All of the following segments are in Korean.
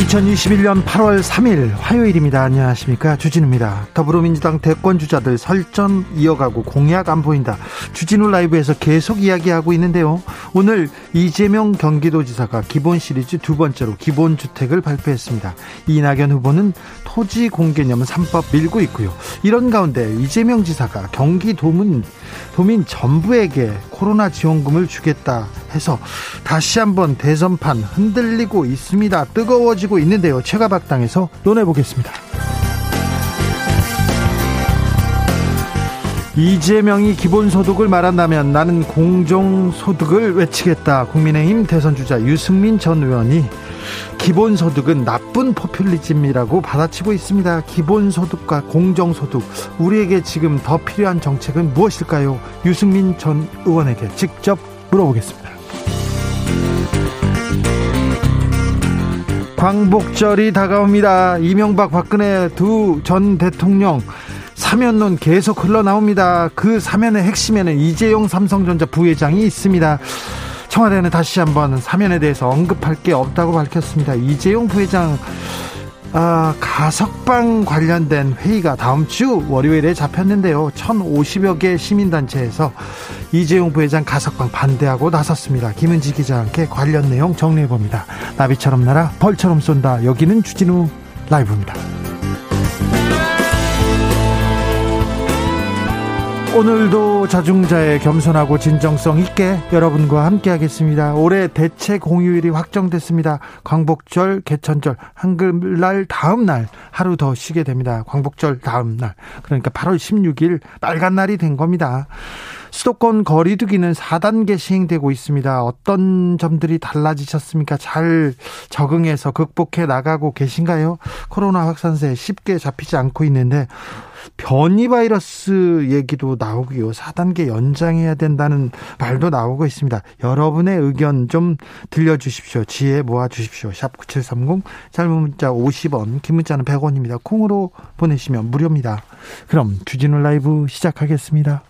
2021년 8월 3일 화요일입니다. 안녕하십니까. 주진우입니다. 더불어민주당 대권주자들 설전 이어가고 공약 안 보인다. 주진우 라이브에서 계속 이야기하고 있는데요. 오늘 이재명 경기도지사가 기본 시리즈 두 번째로 기본주택을 발표했습니다. 이낙연 후보는 토지 공개념 3법 밀고 있고요. 이런 가운데 이재명 지사가 경기도민 도민 전부에게 코로나 지원금을 주겠다 해서 다시 한번 대선판 흔들리고 있습니다. 뜨거워지고 있는데요. 최가박당에서 논해보겠습니다. 이재명이 기본소득을 말한다면 나는 공정소득을 외치겠다. 국민의힘 대선주자 유승민 전 의원이 기본소득은 나쁜 포퓰리즘이라고 받아치고 있습니다. 기본소득과 공정소득, 우리에게 지금 더 필요한 정책은 무엇일까요? 유승민 전 의원에게 직접 물어보겠습니다. 광복절이 다가옵니다. 이명박 박근혜 두 전 대통령 사면론 계속 흘러나옵니다. 그 사면의 핵심에는 이재용 삼성전자 부회장이 있습니다. 청와대는 다시 한번 사면에 대해서 언급할 게 없다고 밝혔습니다. 이재용 부회장 아, 가석방 관련된 회의가 다음 주 월요일에 잡혔는데요. 1,050여 개 시민단체에서 이재용 부회장 가석방 반대하고 나섰습니다. 김은지 기자와 함께 관련 내용 정리해 봅니다. 나비처럼 날아 벌처럼 쏜다. 여기는 주진우 라이브입니다. 오늘도 자중자의 겸손하고 진정성 있게 여러분과 함께 하겠습니다. 올해 대체 공휴일이 확정됐습니다. 광복절, 개천절, 한글날 다음 날 하루 더 쉬게 됩니다. 광복절 다음 날. 그러니까 8월 16일 빨간 날이 된 겁니다. 수도권 거리두기는 4단계 시행되고 있습니다. 어떤 점들이 달라지셨습니까? 잘 적응해서 극복해 나가고 계신가요? 코로나 확산세 쉽게 잡히지 않고 있는데 변이 바이러스 얘기도 나오고요. 4단계 연장해야 된다는 말도 나오고 있습니다. 여러분의 의견 좀 들려주십시오. 지혜 모아주십시오. 샵 9730 짧은 문자 50원 긴 문자는 100원입니다. 콩으로 보내시면 무료입니다. 그럼 주진우 라이브 시작하겠습니다.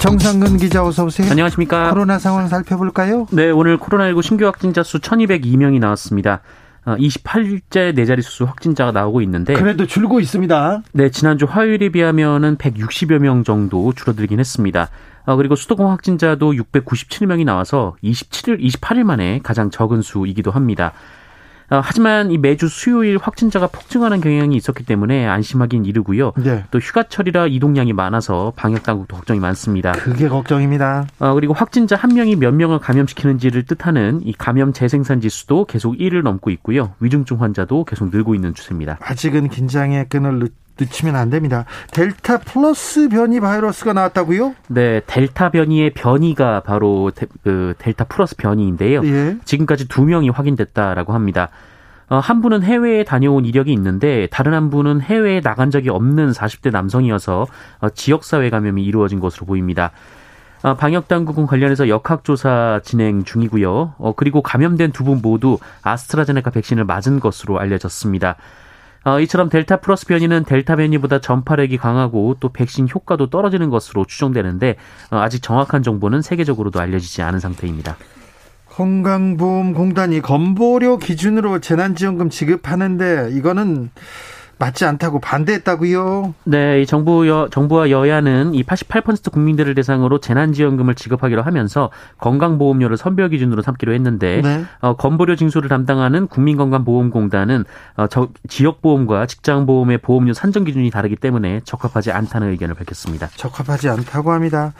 정상근 기자 어서 오세요. 안녕하십니까. 코로나 상황 살펴볼까요? 네, 오늘 코로나19 신규 확진자 수 1202명이 나왔습니다. 28일째 어, 네 자릿수 확진자가 나오고 있는데 그래도 줄고 있습니다. 네, 지난주 화요일에 비하면은 160여 명 정도 줄어들긴 했습니다. 어, 그리고 수도권 확진자도 697명이 나와서 27일, 28일 만에 가장 적은 수이기도 합니다. 어, 하지만 이 매주 수요일 확진자가 폭증하는 경향이 있었기 때문에 안심하긴 이르고요. 네. 또 휴가철이라 이동량이 많아서 방역 당국도 걱정이 많습니다. 그게 걱정입니다. 어, 그리고 확진자 한 명이 몇 명을 감염시키는지를 뜻하는 이 감염 재생산 지수도 계속 1을 넘고 있고요. 위중증 환자도 계속 늘고 있는 추세입니다. 아직은 긴장의 끈을 늦추면 안 됩니다. 델타 플러스 변이 바이러스가 나왔다고요? 네, 델타 변이의 변이가 바로 데, 그 델타 플러스 변이인데요. 예. 지금까지 두 명이 확인됐다라고 합니다. 어, 한 분은 해외에 다녀온 이력이 있는데 다른 한 분은 해외에 나간 적이 없는 40대 남성이어서 어, 지역사회 감염이 이루어진 것으로 보입니다. 어, 방역 당국은 관련해서 역학조사 진행 중이고요. 어, 그리고 감염된 두 분 모두 아스트라제네카 백신을 맞은 것으로 알려졌습니다. 어, 이처럼 델타 플러스 변이는 델타 변이보다 전파력이 강하고 또 백신 효과도 떨어지는 것으로 추정되는데 어, 아직 정확한 정보는 세계적으로도 알려지지 않은 상태입니다. 건강보험공단이 건보료 기준으로 재난지원금 지급하는데 이거는 맞지 않다고 반대했다고요? 네, 이 정부 여, 정부와 여야는 이 88% 국민들을 대상으로 재난지원금을 지급하기로 하면서 건강보험료를 선별 기준으로 삼기로 했는데 네. 어, 건보료 징수를 담당하는 국민건강보험공단은 어, 저, 지역보험과 직장보험의 보험료 산정 기준이 다르기 때문에 적합하지 않다는 의견을 밝혔습니다. 적합하지 않다고 합니다.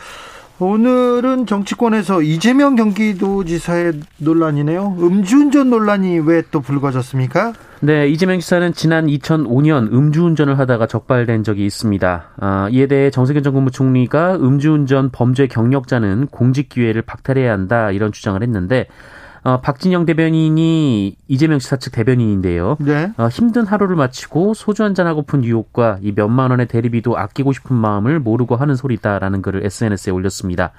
오늘은 정치권에서 이재명 경기도지사의 논란이네요. 음주운전 논란이 왜 또 불거졌습니까? 네, 이재명 지사는 지난 2005년 음주운전을 하다가 적발된 적이 있습니다. 아, 이에 대해 정세균 전 국무총리가 음주운전 범죄 경력자는 공직 기회를 박탈해야 한다 이런 주장을 했는데 어, 박진영 대변인이 이재명 지사 측 대변인인데요. 네. 어, 힘든 하루를 마치고 소주 한 잔 하고픈 유혹과 이 몇만 원의 대리비도 아끼고 싶은 마음을 모르고 하는 소리다라는 글을 SNS에 올렸습니다.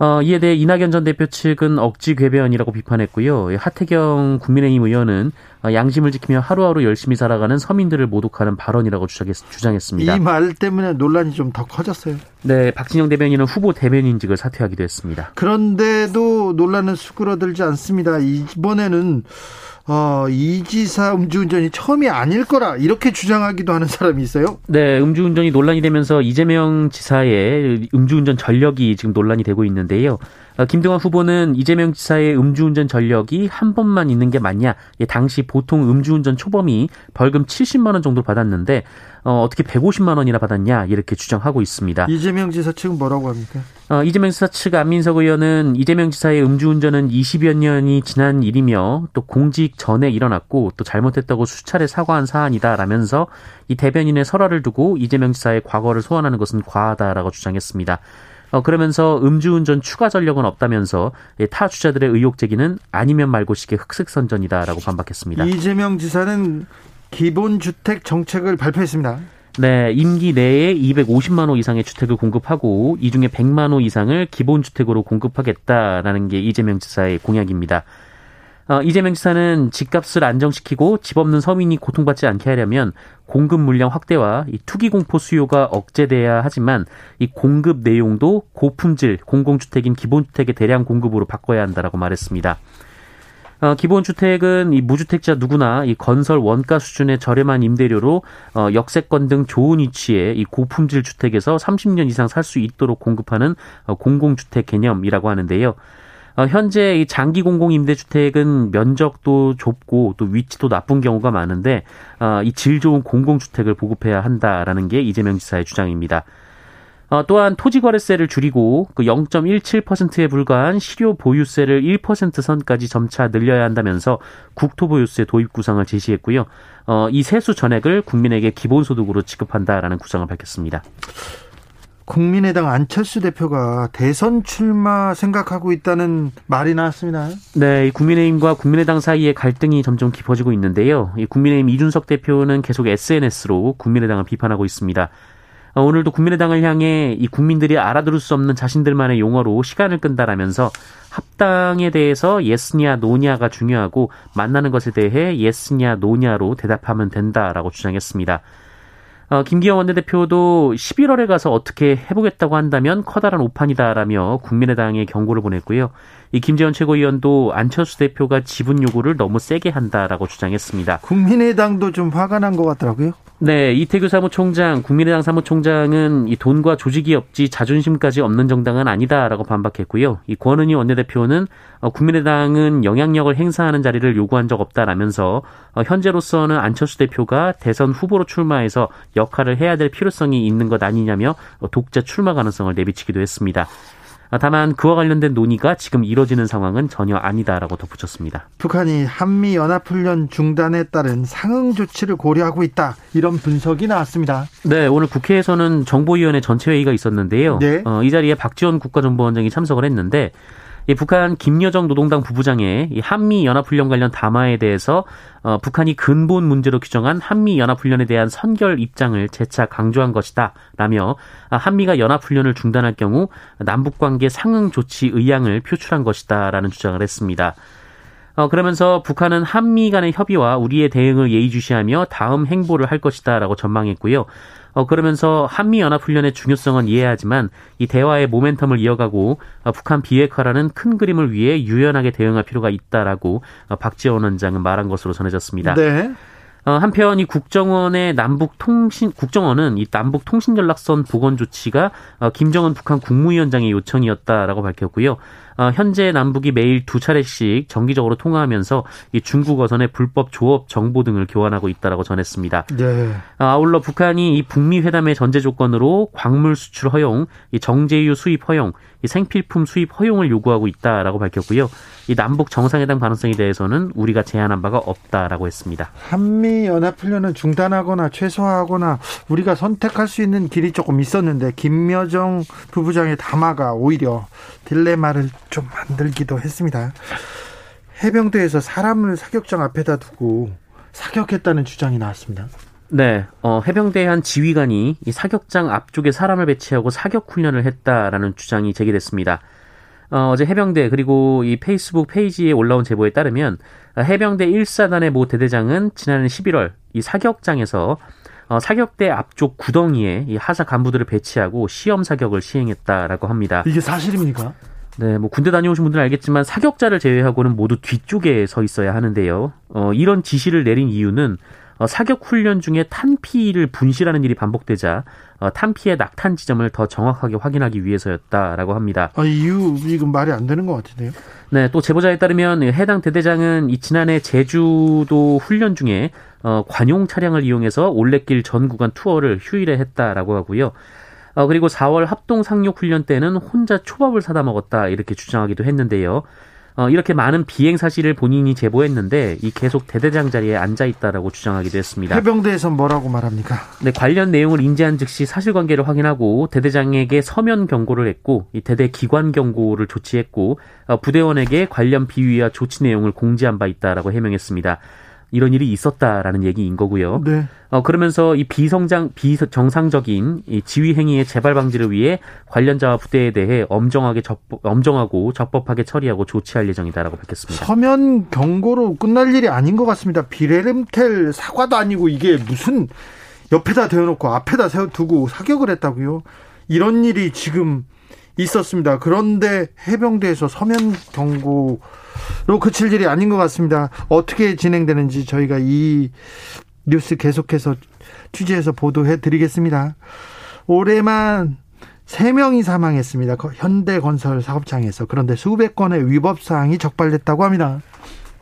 어, 이에 대해 이낙연 전 대표 측은 억지 궤변이라고 비판했고요. 하태경 국민의힘 의원은 어, 양심을 지키며 하루하루 열심히 살아가는 서민들을 모독하는 발언이라고 주장했, 습니다 이 말 때문에 논란이 좀 더 커졌어요. 네, 박진영 대변인은 후보 대변인직을 사퇴하기도 했습니다. 그런데도 논란은 수그러들지 않습니다. 이번에는 어, 이 지사 음주운전이 처음이 아닐 거라 이렇게 주장하기도 하는 사람이 있어요. 네, 음주운전이 논란이 되면서 이재명 지사의 음주운전 전력이 지금 논란이 되고 있는데요. 어, 김동완 후보는 이재명 지사의 음주운전 전력이 한 번만 있는 게 맞냐? 당시 보통 음주운전 초범이 벌금 70만 원 정도 받았는데 어, 어떻게 150만 원이나 받았냐 이렇게 주장하고 있습니다. 이재명 지사 측은 뭐라고 합니까? 어, 이재명 지사 측 안민석 의원은 이재명 지사의 음주운전은 20여 년이 지난 일이며 또 공직 전에 일어났고 또 잘못했다고 수차례 사과한 사안이다라면서 이 대변인의 설화를 두고 이재명 지사의 과거를 소환하는 것은 과하다라고 주장했습니다. 어, 그러면서 음주운전 추가 전력은 없다면서 타 주자들의 의혹 제기는 아니면 말고식의 흑색선전이다라고 반박했습니다. 이재명 지사는 기본주택 정책을 발표했습니다. 네, 임기 내에 250만 호 이상의 주택을 공급하고 이 중에 100만 호 이상을 기본주택으로 공급하겠다라는 게 이재명 지사의 공약입니다. 어, 이재명 지사는 집값을 안정시키고 집 없는 서민이 고통받지 않게 하려면 공급 물량 확대와 이 투기 공포 수요가 억제돼야 하지만 이 공급 내용도 고품질 공공주택인 기본주택의 대량 공급으로 바꿔야 한다라고 말했습니다. 어, 기본주택은 이 무주택자 누구나 이 건설 원가 수준의 저렴한 임대료로 어, 역세권 등 좋은 위치에 이 고품질 주택에서 30년 이상 살 수 있도록 공급하는 어, 공공주택 개념이라고 하는데요. 어, 현재 이 장기 공공 임대주택은 면적도 좁고 또 위치도 나쁜 경우가 많은데 어, 이질 좋은 공공주택을 보급해야 한다라는 게 이재명 지사의 주장입니다. 어, 또한 토지거래세를 줄이고 그 0.17%에 불과한 실효 보유세를 1% 선까지 점차 늘려야 한다면서 국토보유세 도입 구상을 제시했고요. 어, 이 세수 전액을 국민에게 기본소득으로 지급한다라는 구상을 밝혔습니다. 국민의당 안철수 대표가 대선 출마 생각하고 있다는 말이 나왔습니다. 네, 국민의힘과 국민의당 사이에 갈등이 점점 깊어지고 있는데요. 국민의힘 이준석 대표는 계속 SNS로 국민의당을 비판하고 있습니다. 어, 오늘도 국민의당을 향해 이 국민들이 알아들을 수 없는 자신들만의 용어로 시간을 끈다라면서 합당에 대해서 예스냐 노냐가 중요하고 만나는 것에 대해 예스냐 노냐로 대답하면 된다라고 주장했습니다. 어, 김기현 원내대표도 11월에 가서 어떻게 해보겠다고 한다면 커다란 오판이다라며 국민의당에 경고를 보냈고요. 이 김재원 최고위원도 안철수 대표가 지분 요구를 너무 세게 한다라고 주장했습니다. 국민의당도 좀 화가 난 것 같더라고요. 네, 이태규 사무총장, 국민의당 사무총장은 이 돈과 조직이 없지 자존심까지 없는 정당은 아니다라고 반박했고요. 이 권은희 원내대표는 어, 국민의당은 영향력을 행사하는 자리를 요구한 적 없다라면서 어, 현재로서는 안철수 대표가 대선 후보로 출마해서 역할을 해야 될 필요성이 있는 것 아니냐며 어, 독자 출마 가능성을 내비치기도 했습니다. 다만 그와 관련된 논의가 지금 이뤄지는 상황은 전혀 아니다라고 덧붙였습니다. 북한이 한미 연합훈련 중단에 따른 상응 조치를 고려하고 있다 이런 분석이 나왔습니다. 네, 오늘 국회에서는 정보위원회 전체 회의가 있었는데요. 네. 어, 이 자리에 박지원 국가정보원장이 참석을 했는데 이 북한 김여정 노동당 부부장의 이 한미 연합훈련 관련 담화에 대해서 어, 북한이 근본 문제로 규정한 한미 연합훈련에 대한 선결 입장을 재차 강조한 것이다라며 한미가 연합훈련을 중단할 경우 남북 관계 상응 조치 의향을 표출한 것이다라는 주장을 했습니다. 어, 그러면서 북한은 한미 간의 협의와 우리의 대응을 예의주시하며 다음 행보를 할 것이다라고 전망했고요. 어, 그러면서 한미연합훈련의 중요성은 이해하지만 이 대화의 모멘텀을 이어가고 어, 북한 비핵화라는 큰 그림을 위해 유연하게 대응할 필요가 있다라고 어, 박지원 원장은 말한 것으로 전해졌습니다. 네. 어, 한편 이 국정원의 남북 통신 국정원은 이 남북 통신 연락선 복원 조치가 어, 김정은 북한 국무위원장의 요청이었다라고 밝혔고요. 어, 현재 남북이 매일 두 차례씩 정기적으로 통화하면서 이 중국 어선의 불법 조업 정보 등을 교환하고 있다라고 전했습니다. 네. 아울러 북한이 이 북미 회담의 전제 조건으로 광물 수출 허용, 이 정제유 수입 허용, 이 생필품 수입 허용을 요구하고 있다라고 밝혔고요. 이 남북 정상회담 가능성에 대해서는 우리가 제안한 바가 없다라고 했습니다. 한미 연합 훈련을 중단하거나 최소화하거나 우리가 선택할 수 있는 길이 조금 있었는데 김여정 부부장의 담화가 오히려 딜레마를 좀 만들기도 했습니다. 해병대에서 사람을 사격장 앞에다 두고 사격했다는 주장이 나왔습니다. 네, 어, 해병대 한 지휘관이 이 사격장 앞쪽에 사람을 배치하고 사격 훈련을 했다라는 주장이 제기됐습니다. 어, 어제 해병대 그리고 이 페이스북 페이지에 올라온 제보에 따르면 해병대 1사단의 모 대대장은 지난해 11월 이 사격장에서 어, 사격대 앞쪽 구덩이에 이 하사 간부들을 배치하고 시험 사격을 시행했다라고 합니다. 이게 사실입니까? 네, 뭐 군대 다녀오신 분들은 알겠지만 사격자를 제외하고는 모두 뒤쪽에 서 있어야 하는데요. 어, 이런 지시를 내린 이유는 어, 사격 훈련 중에 탄피를 분실하는 일이 반복되자 어, 탄피의 낙탄 지점을 더 정확하게 확인하기 위해서였다라고 합니다. 아, 이유 이건 말이 안 되는 것 같은데요. 네, 또 제보자에 따르면 해당 대대장은 이 지난해 제주도 훈련 중에 어, 관용 차량을 이용해서 올레길 전 구간 투어를 휴일에 했다라고 하고요. 어, 그리고 4월 합동 상륙 훈련 때는 혼자 초밥을 사다 먹었다 이렇게 주장하기도 했는데요. 어, 이렇게 많은 비행 사실을 본인이 제보했는데 이 계속 대대장 자리에 앉아 있다라고 주장하기도 했습니다. 해병대에서 뭐라고 말합니까? 네, 관련 내용을 인지한 즉시 사실관계를 확인하고 대대장에게 서면 경고를 했고 이 대대 기관 경고를 조치했고 어, 부대원에게 관련 비위와 조치 내용을 공지한 바 있다라고 해명했습니다. 이런 일이 있었다라는 얘기인 거고요. 네. 어, 그러면서 이 비성장, 비정상적인 이 지휘 행위의 재발 방지를 위해 관련자와 부대에 대해 엄정하게 적법, 엄정하고 적법하게 처리하고 조치할 예정이다라고 밝혔습니다. 서면 경고로 끝날 일이 아닌 것 같습니다. 비레름텔 사과도 아니고 이게 무슨 옆에다 대어놓고 앞에다 세워두고 사격을 했다고요? 이런 일이 지금 있었습니다. 그런데 해병대에서 서면 경고 로 그칠 일이 아닌 것 같습니다. 어떻게 진행되는지 저희가 이 뉴스 계속해서 취재해서 보도해 드리겠습니다. 올해만 3명이 사망했습니다. 현대건설 사업장에서. 그런데 수백 건의 위법 사항이 적발됐다고 합니다.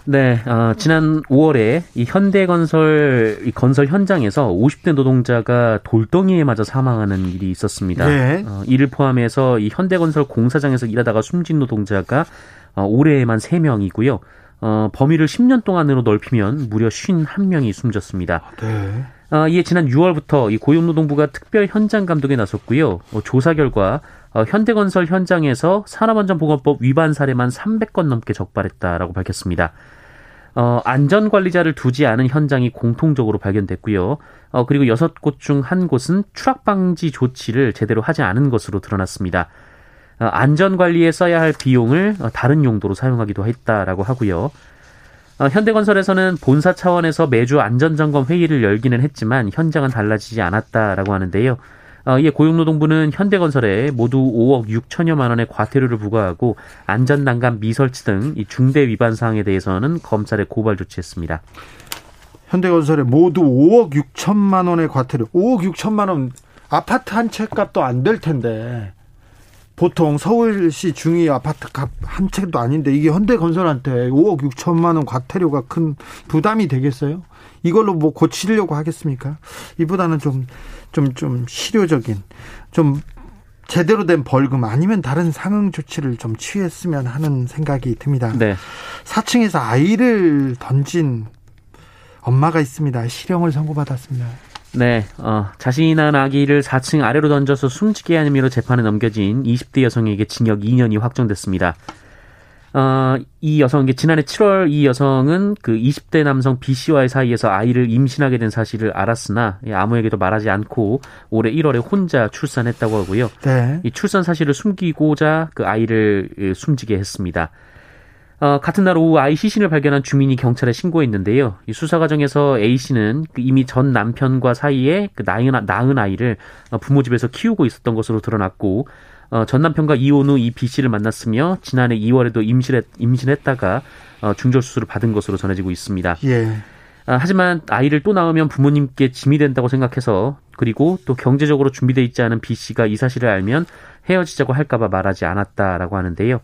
네, 어, 지난 5월에 이 현대건설 이 건설 현장에서 50대 노동자가 돌덩이에 맞아 사망하는 일이 있었습니다. 네. 어, 이를 포함해서 이 현대건설 공사장에서 일하다가 숨진 노동자가 어, 올해에만 3명이고요. 어, 범위를 10년 동안으로 넓히면 무려 51명이 숨졌습니다. 네. 어, 이에 지난 6월부터 이 고용노동부가 특별 현장 감독에 나섰고요. 어, 조사 결과 어, 현대건설 현장에서 산업안전보건법 위반 사례만 300건 넘게 적발했다라고 밝혔습니다. 어, 안전관리자를 두지 않은 현장이 공통적으로 발견됐고요. 어, 그리고 여섯 곳 중 한 곳은 추락 방지 조치를 제대로 하지 않은 것으로 드러났습니다. 어, 안전 관리에 써야 할 비용을 어, 다른 용도로 사용하기도 했다라고 하고요. 어, 현대건설에서는 본사 차원에서 매주 안전점검 회의를 열기는 했지만 현장은 달라지지 않았다라고 하는데요. 이에 고용노동부는 현대건설에 모두 5억 6천여만 원의 과태료를 부과하고 안전난간 미설치 등 이 중대 위반 사항에 대해서는 검찰에 고발 조치했습니다. 현대건설에 모두 5억 6천만 원의 과태료, 5억 6천만 원 아파트 한 채 값도 안 될 텐데 보통 서울시 중위 아파트 값 한 채도 아닌데 이게 현대건설한테 5억 6천만 원 과태료가 큰 부담이 되겠어요? 이걸로 뭐 고치려고 하겠습니까? 이보다는 좀 좀, 좀 실효적인, 좀 제대로 된 벌금 아니면 다른 상응 조치를 좀 취했으면 하는 생각이 듭니다. 네. 4층에서 아이를 던진 엄마가 있습니다. 실형을 선고받았습니다. 네, 어, 자신이 낳은 아기를 4층 아래로 던져서 숨지게 한 혐의로 재판에 넘겨진 20대 여성에게 징역 2년이 확정됐습니다. 어, 이 여성, 지난해 7월 이 여성은 그 20대 남성 B 씨와의 사이에서 아이를 임신하게 된 사실을 알았으나 아무에게도 말하지 않고 올해 1월에 혼자 출산했다고 하고요. 네. 이 출산 사실을 숨기고자 그 아이를 숨지게 했습니다. 어, 같은 날 오후 아이 시신을 발견한 주민이 경찰에 신고했는데요. 이 수사 과정에서 A 씨는 그 이미 전 남편과 사이에 그 낳은, 낳은 아이를 어, 부모 집에서 키우고 있었던 것으로 드러났고 어, 전 남편과 이혼 후 이 B 씨를 만났으며 지난해 2월에도 임신했, 임신했다가 어, 중절 수술을 받은 것으로 전해지고 있습니다. 예. 아, 하지만 아이를 또 낳으면 부모님께 짐이 된다고 생각해서 그리고 또 경제적으로 준비돼 있지 않은 B 씨가 이 사실을 알면 헤어지자고 할까봐 말하지 않았다라고 하는데요.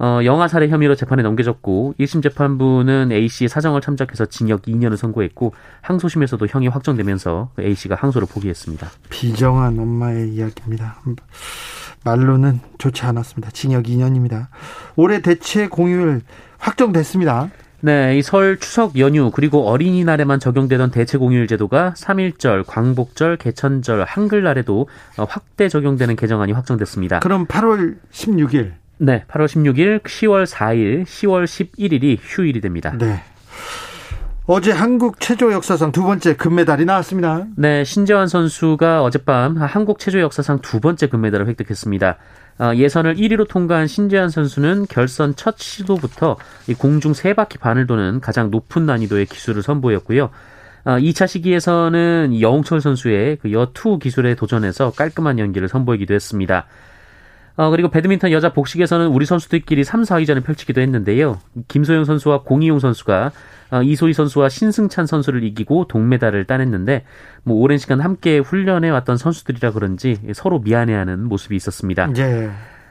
어, 영아 살해 혐의로 재판에 넘겨졌고 1심 재판부는 A 씨의 사정을 참작해서 징역 2년을 선고했고 항소심에서도 형이 확정되면서 A 씨가 항소를 포기했습니다. 비정한 엄마의 이야기입니다. 말로는 좋지 않았습니다. 징역 2년입니다. 올해 대체 공휴일 확정됐습니다. 네, 이 설 추석 연휴 그리고 어린이날에만 적용되던 대체 공휴일 제도가 3일절, 광복절, 개천절, 한글날에도 확대 적용되는 개정안이 확정됐습니다. 그럼 8월 16일 네, 8월 16일, 10월 4일, 10월 11일이 휴일이 됩니다. 네. 어제 한국 체조 역사상 두 번째 금메달이 나왔습니다. 네, 신재환 선수가 어젯밤 한국 체조 역사상 두 번째 금메달을 획득했습니다. 어, 예선을 1위로 통과한 신재환 선수는 결선 첫 시도부터 공중 세 바퀴 반을 도는 가장 높은 난이도의 기술을 선보였고요. 2차 어, 시기에서는 여홍철 선수의 그 여투 기술에 도전해서 깔끔한 연기를 선보이기도 했습니다. 어, 그리고 배드민턴 여자 복식에서는 우리 선수들끼리 3, 4위전을 펼치기도 했는데요. 김소영 선수와 공이용 선수가 어, 이소희 선수와 신승찬 선수를 이기고 동메달을 따냈는데 뭐 오랜 시간 함께 훈련해 왔던 선수들이라 그런지 서로 미안해하는 모습이 있었습니다. 예.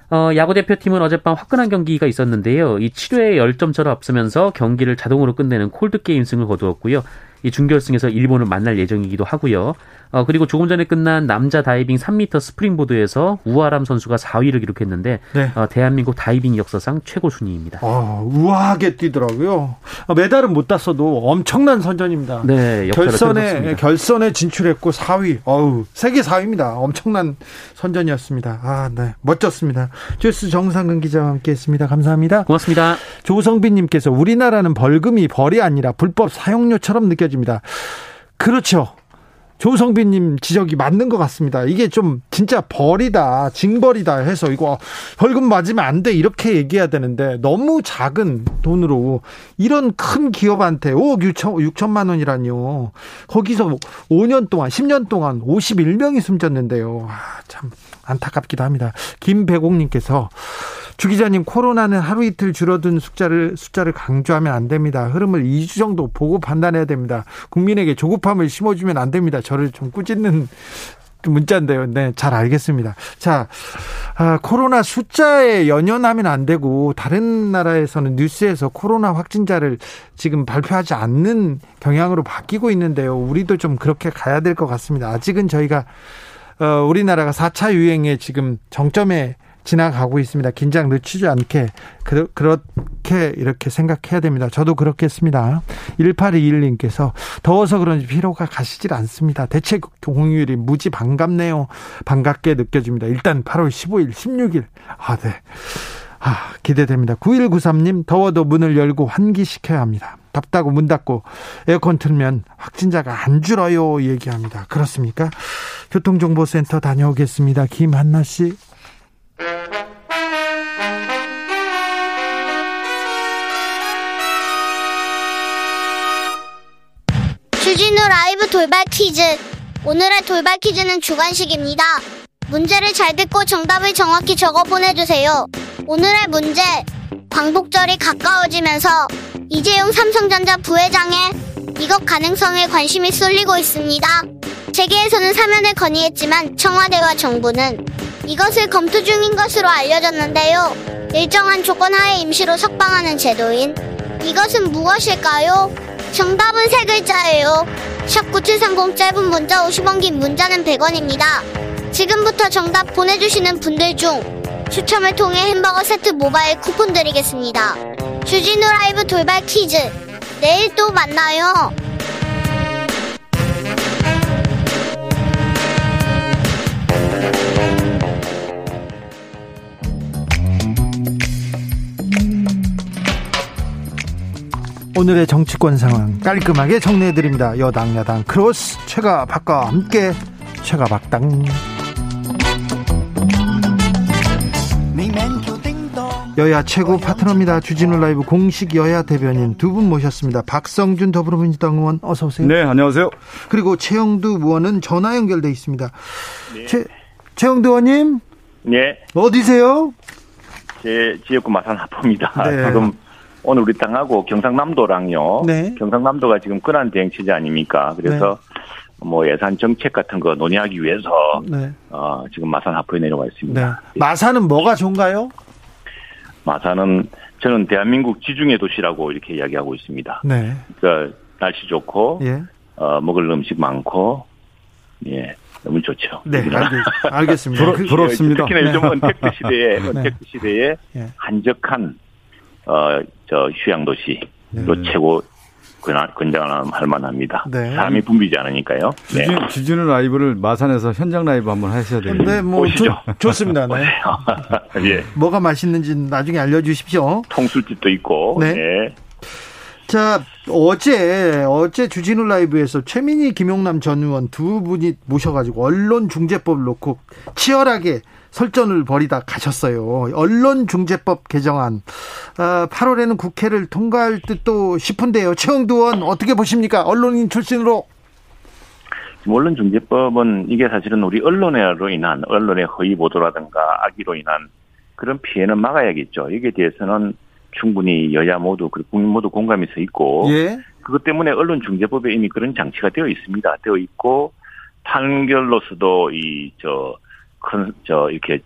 어, 야구 대표팀은 어젯밤 화끈한 경기가 있었는데요. 이 7회에 10점 차로 앞서면서 경기를 자동으로 끝내는 콜드 게임 승을 거두었고요. 이 준결승에서 일본을 만날 예정이기도 하고요. 어, 그리고 조금 전에 끝난 남자 다이빙 3m 스프링보드에서 우하람 선수가 4위를 기록했는데 네. 어, 대한민국 다이빙 역사상 최고 순위입니다. 어, 우아하게 뛰더라고요. 어, 메달은 못 땄어도 엄청난 선전입니다. 네, 결선에 결선에 진출했고 4위. 어우, 세계 4위입니다. 엄청난 선전이었습니다. 아, 네. 멋졌습니다. 주스 정상근 기자와 함께 했습니다. 감사합니다. 고맙습니다. 조성빈 님께서 우리나라는 벌금이 벌이 아니라 불법 사용료처럼 느껴 집니다. 그렇죠. 조성빈님 지적이 맞는 것 같습니다. 이게 좀 진짜 벌이다, 징벌이다 해서 이거 벌금 맞으면 안 돼 이렇게 얘기해야 되는데 너무 작은 돈으로 이런 큰 기업한테 5억 6천, 6천만 원이라니요. 거기서 5년 동안, 10년 동안 51명이 숨졌는데요. 아, 참 안타깝기도 합니다. 김배공님께서 주 기자님 코로나는 하루 이틀 줄어든 숫자를 숫자를 강조하면 안 됩니다. 흐름을 2주 정도 보고 판단해야 됩니다. 국민에게 조급함을 심어주면 안 됩니다. 저를 좀 꾸짖는 문자인데요. 네, 잘 알겠습니다. 자, 아, 코로나 숫자에 연연하면 안 되고 다른 나라에서는 뉴스에서 코로나 확진자를 지금 발표하지 않는 경향으로 바뀌고 있는데요. 우리도 좀 그렇게 가야 될 것 같습니다. 아직은 저희가 어, 우리나라가 4차 유행에 지금 정점에 지나가고 있습니다. 긴장 늦추지 않게 그, 그렇게 이렇게 생각해야 됩니다. 저도 그렇겠습니다. 1821님께서 더워서 그런지 피로가 가시질 않습니다. 대체 공휴일이 무지 반갑네요. 반갑게 느껴집니다. 일단 8월 15일, 16일. 아, 네. 아, 기대됩니다. 9193님, 더워도 문을 열고 환기시켜야 합니다. 덥다고 문 닫고 에어컨 틀면 확진자가 안 줄어요. 얘기합니다. 그렇습니까? 교통정보센터 다녀오겠습니다. 김한나 씨. 주진우 라이브 돌발 퀴즈. 오늘의 돌발 퀴즈는 주관식입니다. 문제를 잘 듣고 정답을 정확히 적어 보내주세요. 오늘의 문제. 광복절이 가까워지면서 이재용 삼성전자 부회장의 이것 가능성에 관심이 쏠리고 있습니다. 세계에서는 사면을 건의했지만 청와대와 정부는 이것을 검토 중인 것으로 알려졌는데요. 일정한 조건 하에 임시로 석방하는 제도인 이것은 무엇일까요? 정답은 세 글자예요. 샵 9730 짧은 문자 50원 긴 문자는 100원입니다. 지금부터 정답 보내주시는 분들 중 추첨을 통해 햄버거 세트 모바일 쿠폰 드리겠습니다. 주진우 라이브 돌발 퀴즈. 내일 또 만나요. 오늘의 정치권 상황 깔끔하게 정리해드립니다. 여당 야당 크로스 최가 박과 함께 최가 박당 여야 최고 파트너입니다. 주진우 라이브 공식 여야 대변인 두 분 모셨습니다. 박성준 더불어민주당 의원 어서 오세요. 네, 안녕하세요. 그리고 최형두 의원은 전화 연결돼 있습니다. 네. 최, 최형두 의원님. 네. 어디세요? 제 지역구 마산 하포입니다. 네. 지금 오늘 우리 땅하고 경상남도랑요. 네. 경상남도가 지금 근한 대행 체제 아닙니까? 그래서 네. 뭐 예산 정책 같은 거 논의하기 위해서 네. 어, 지금 마산 하포에 내려와 있습니다. 네. 마산은 뭐가 좋은가요? 마산은 저는 대한민국 지중해 도시라고 이렇게 이야기하고 있습니다. 네. 그러니까 날씨 좋고 예. 어, 먹을 음식 많고 예. 너무 좋죠. 네, 알겠, 습니다 부러, 부럽습니다. 특히나 요즘 네. 은택트 시대에 네. 은택트 시대에 네. 한적한 어 저 휴양 도시 또 네. 최고 근장할 만합니다. 네. 사람이 붐비지 않으니까요. 주진, 네. 주진우 라이브를 마산에서 현장 라이브 한번 하셔야 되겠네요. 네, 뭐 조, 좋습니다. 네. 예. 뭐가 맛있는지 나중에 알려주십시오. 통술집도 있고. 네. 네. 자, 어제, 어제 주진우 라이브에서 최민희, 김용남 전 의원 두 분이 모셔가지고 언론중재법 놓고 치열하게 설전을 벌이다 가셨어요. 언론중재법 개정안. 8월에는 아, 국회를 통과할 듯도 싶은데요. 최영두 의원 어떻게 보십니까? 언론인 출신으로. 언론중재법은 이게 사실은 우리 언론으로 인한 언론의 허위 보도라든가 악의로 인한 그런 피해는 막아야겠죠. 여기에 대해서는 충분히 여야 모두 그리고 국민 모두 공감이 서 있고 예. 그것 때문에 언론중재법에 이미 그런 장치가 되어 있습니다. 되어 있고 판결로서도 이 저 큰 저 이렇게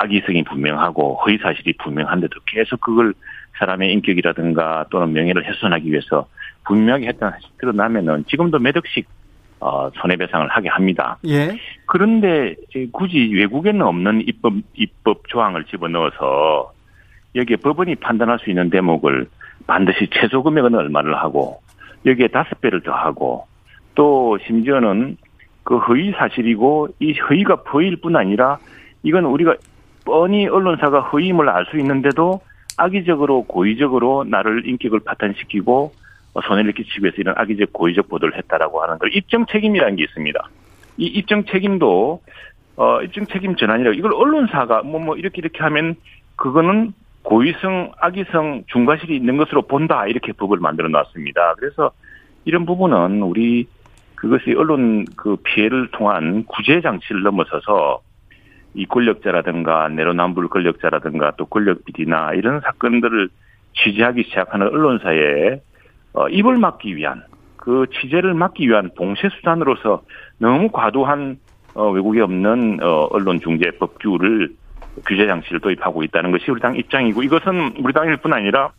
악의성이 분명하고 허위 사실이 분명한데도 계속 그걸 사람의 인격이라든가 또는 명예를 훼손하기 위해서 분명하게 했던 사실 드러나면은 지금도 몇 억씩 어, 손해배상을 하게 합니다. 예. 그런데 굳이 외국에는 없는 입법 입법 조항을 집어넣어서 여기에 법원이 판단할 수 있는 대목을 반드시 최소 금액은 얼마를 하고 여기에 다섯 배를 더하고 또 심지어는 그 허위 사실이고 이 허위가 보일 뿐 아니라 이건 우리가 뻔히 언론사가 허위임을 알 수 있는데도 악의적으로 고의적으로 나를 인격을 파탄시키고 손해를 끼치기 위해서 이런 악의적 고의적 보도를 했다라고 하는 걸 입증 책임이라는 게 있습니다. 이 입증 책임도 어 입증 책임 전환이라고 이걸 언론사가 뭐뭐 뭐 이렇게 이렇게 하면 그거는 고의성, 악의성, 중과실이 있는 것으로 본다 이렇게 법을 만들어 놨습니다. 그래서 이런 부분은 우리 그것이 언론 그 피해를 통한 구제 장치를 넘어서서 이 권력자라든가 내로남불 권력자라든가 또 권력 비리나 이런 사건들을 취재하기 시작하는 언론사에 어, 입을 막기 위한 그 취재를 막기 위한 동시 수단으로서 너무 과도한 어, 외국에 없는 어, 언론 중재 법 규를 규제 장치를 도입하고 있다는 것이 우리 당 입장이고 이것은 우리 당일 뿐 아니라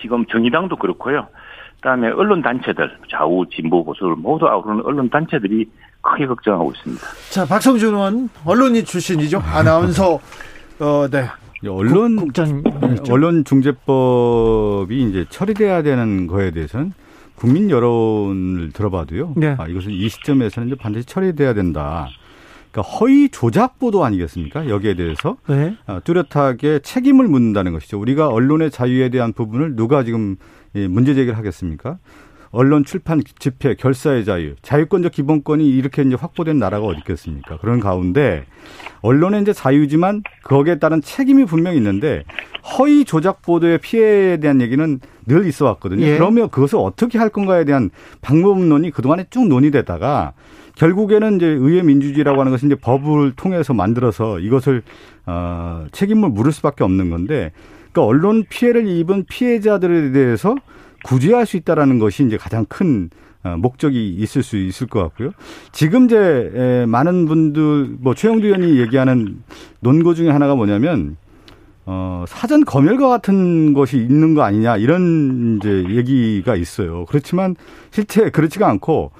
지금 정의당도 그렇고요. 그다음에 언론 단체들 좌우 진보 보수를 모두 아우르는 언론 단체들이 크게 걱정하고 있습니다. 자 박성준 의원 언론인 출신이죠 아나운서 어 네. 언론 국장 언론 중재법이 이제 처리돼야 되는 거에 대해서는 국민 여론을 들어봐도요. 네. 아, 이것은 이 시점에서는 이제 반드시 처리돼야 된다. 그러니까 허위 조작 보도 아니겠습니까? 여기에 대해서 네. 어, 뚜렷하게 책임을 묻는다는 것이죠. 우리가 언론의 자유에 대한 부분을 누가 지금 문제 제기를 하겠습니까? 언론 출판 집회 결사의 자유 자유권적 기본권이 이렇게 이제 확보된 나라가 어디 있겠습니까? 그런 가운데 언론의 이제 자유지만 거기에 따른 책임이 분명히 있는데 허위 조작 보도의 피해에 대한 얘기는 늘 있어 왔거든요. 예. 그러면 그것을 어떻게 할 건가에 대한 방법론이 그동안에 쭉 논의되다가 결국에는 이제 의회 민주주의라고 하는 것은 이제 법을 통해서 만들어서 이것을 어 책임을 물을 수밖에 없는 건데 그러니까 언론 피해를 입은 피해자들에 대해서 구제할 수 있다라는 것이 이제 가장 큰 어, 목적이 있을 수 있을 것 같고요. 지금 이제 많은 분들 뭐 최영두 의원이 얘기하는 논거 중에 하나가 뭐냐면 어, 사전 검열과 같은 것이 있는 거 아니냐 이런 이제 얘기가 있어요. 그렇지만 실제 그렇지가 않고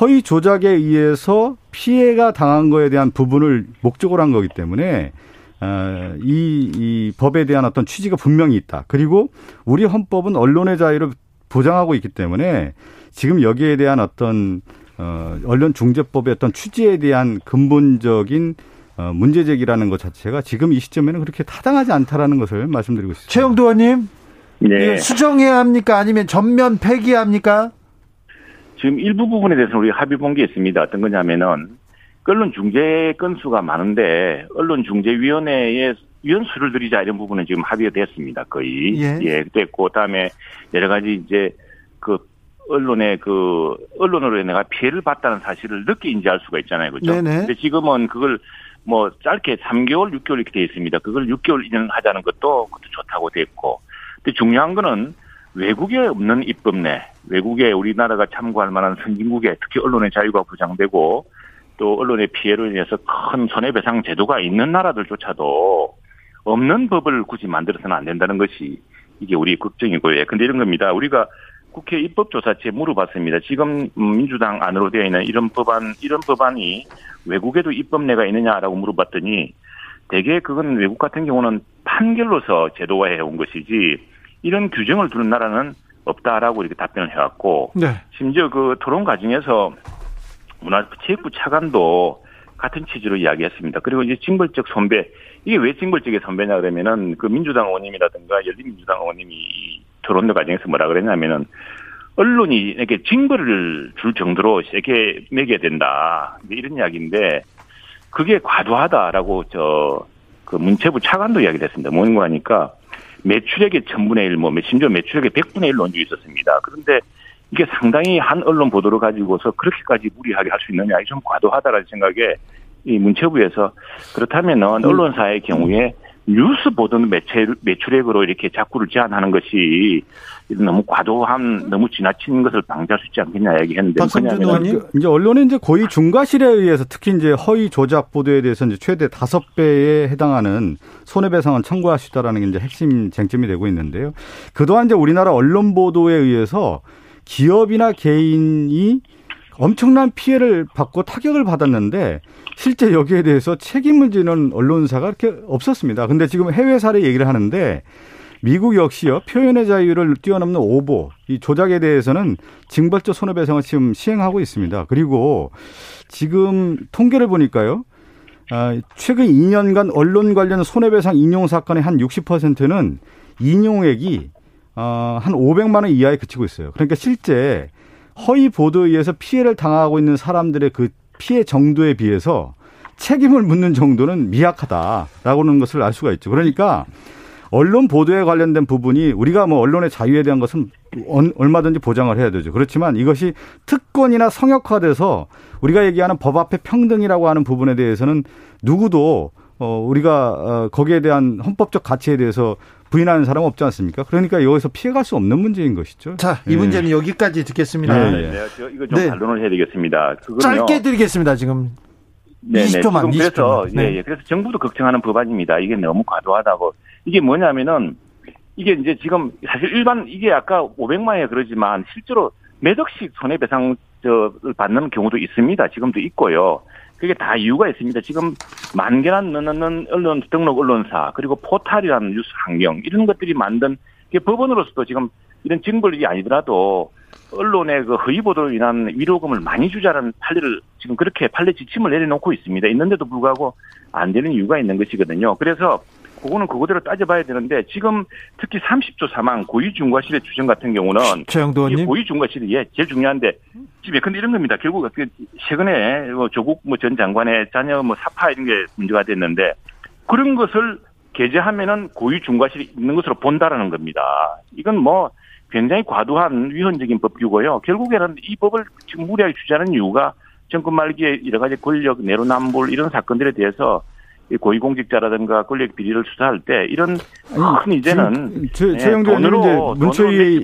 허위 조작에 의해서 피해가 당한 거에 대한 부분을 목적으로 한 거기 때문에 어, 이, 이 법에 대한 어떤 취지가 분명히 있다. 그리고 우리 헌법은 언론의 자유를 보장하고 있기 때문에 지금 여기에 대한 어떤 어, 언론 중재법의 어떤 취지에 대한 근본적인 어, 문제 제기라는 것 자체가 지금 이 시점에는 그렇게 타당하지 않다라는 것을 말씀드리고 있습니다. 최영도 의원님, 네. 수정해야 합니까? 아니면 전면 폐기합니까? 지금 일부 부분에 대해서 우리 합의 본 게 있습니다. 어떤 거냐면은 언론 중재 건수가 많은데 언론 중재위원회에 위헌수를 들이자 이런 부분은 지금 합의가 됐습니다. 거의 예, 예 됐고 그다음에 여러 가지 이제 그 언론의 그 언론으로 내가 피해를 봤다는 사실을 늦게 인지할 수가 있잖아요, 그죠? 네네. 근데 지금은 그걸 뭐 짧게 3개월, 6개월 이렇게 돼 있습니다. 그걸 6개월 인연하자는 것도 그것도 좋다고 됐고. 근데 중요한 거는 외국에 없는 입법 내, 외국에 우리나라가 참고할 만한 선진국에 특히 언론의 자유가 보장되고 또 언론의 피해로 인해서 큰 손해배상 제도가 있는 나라들조차도 없는 법을 굳이 만들어서는 안 된다는 것이 이게 우리 걱정이고요. 근데 이런 겁니다. 우리가 국회 입법조사처에 물어봤습니다. 지금 민주당 안으로 되어 있는 이런 법안, 이런 법안이 외국에도 입법내가 있느냐라고 물어봤더니 대개 그건 외국 같은 경우는 판결로서 제도화해 온 것이지 이런 규정을 두는 나라는 없다라고 이렇게 답변을 해왔고 네. 심지어 그 토론 과정에서 문화체육부 차관도 같은 취지로 이야기했습니다. 그리고 이제 징벌적 선배 이게 왜 징벌적의 선배냐 그러면은 그 민주당 의원님이라든가 열린민주당 의원님이 토론도 과정에서 뭐라 그랬냐면은 언론이 이렇게 징벌을 줄 정도로 세게 매겨야 된다. 이런 이야기인데 그게 과도하다라고 저 그 문체부 차관도 이야기를 했습니다. 뭔가 하니까 매출액의 천분의 일, 뭐 심지어 매출액의 백분의 일 논주 있었습니다. 그런데 이게 상당히 한 언론 보도를 가지고서 그렇게까지 무리하게 할 수 있느냐, 좀 과도하다라는 생각에 이 문체부에서 그렇다면은 음. 언론사의 경우에 뉴스 보던 매출, 매출액으로 이렇게 자꾸를 제한하는 것이 너무 과도한, 너무 지나친 것을 방지할 수 있지 않겠냐 얘기했는데. 박성준 의원님. 그 이제 언론의 이제 고의 중과실에 의해서 특히 이제 허위 조작 보도에 대해서 이제 최대 다섯 배에 해당하는 손해배상은 청구할 수 있다라는 게 이제 핵심 쟁점이 되고 있는데요. 그동안 이제 우리나라 언론 보도에 의해서 기업이나 개인이 엄청난 피해를 받고 타격을 받았는데 실제 여기에 대해서 책임을 지는 언론사가 이렇게 없었습니다. 근데 지금 해외 사례 얘기를 하는데 미국 역시요 표현의 자유를 뛰어넘는 오보 이 조작에 대해서는 징벌적 손해배상을 지금 시행하고 있습니다. 그리고 지금 통계를 보니까요. 아, 최근 2년간 언론 관련 손해배상 인용 사건의 한 60%는 인용액이 어, 한 500만 원 이하에 그치고 있어요. 그러니까 실제 허위 보도에 의해서 피해를 당하고 있는 사람들의 그 피해 정도에 비해서 책임을 묻는 정도는 미약하다라고 하는 것을 알 수가 있죠. 그러니까 언론 보도에 관련된 부분이 우리가 뭐 언론의 자유에 대한 것은 얼마든지 보장을 해야 되죠. 그렇지만 이것이 특권이나 성역화돼서 우리가 얘기하는 법 앞에 평등이라고 하는 부분에 대해서는 누구도 어 우리가 어 거기에 대한 헌법적 가치에 대해서 부인하는 사람 없지 않습니까? 그러니까 여기서 피해갈 수 없는 문제인 것이죠. 자, 이 네. 문제는 여기까지 듣겠습니다. 네, 네. 네. 이거 좀 네. 반론을 해야 되겠습니다. 짧게 드리겠습니다. 지금. 네, 20초만, 네. 20초만. 그래서, 네. 예, 그래서 정부도 걱정하는 법안입니다. 이게 너무 과도하다고. 이게 뭐냐면은, 이게 이제 지금 사실 일반, 이게 아까 500만에 그러지만 실제로 몇 억씩 손해배상 저 받는 경우도 있습니다. 지금도 있고요. 그게 다 이유가 있습니다. 지금 만 개나 넘는 언론 등록 언론사 그리고 포탈이라는 뉴스 환경 이런 것들이 만든 법원으로서도 지금 이런 징벌이 아니더라도 언론의 그 허위 보도로 인한 위로금을 많이 주자는 판례를 지금 그렇게 판례 지침을 내려놓고 있습니다. 있는데도 불구하고 안 되는 이유가 있는 것이거든요. 그래서 그거는 그거대로 따져봐야 되는데 지금 특히 30조 사망 고위 중과실의 주정 같은 경우는 최영도 님 고위 중과실이 예 제일 중요한데 집에 근데 이런 겁니다. 결국 그 최근에 뭐 조국 뭐전 장관의 자녀 뭐 사파 이런 게 문제가 됐는데 그런 것을 게재하면은 고위 중과실이 있는 것으로 본다라는 겁니다. 이건 뭐 굉장히 과도한 위헌적인 법규고요. 결국에는 이 법을 지금 무리하게 주자는 이유가 정권 말기에 여러 가지 권력 내로남불 이런 사건들에 대해서 고위공직자라든가 권력 비리를 수사할 때 이런 큰 이제는 최, 예, 최영도 돈으로 문체위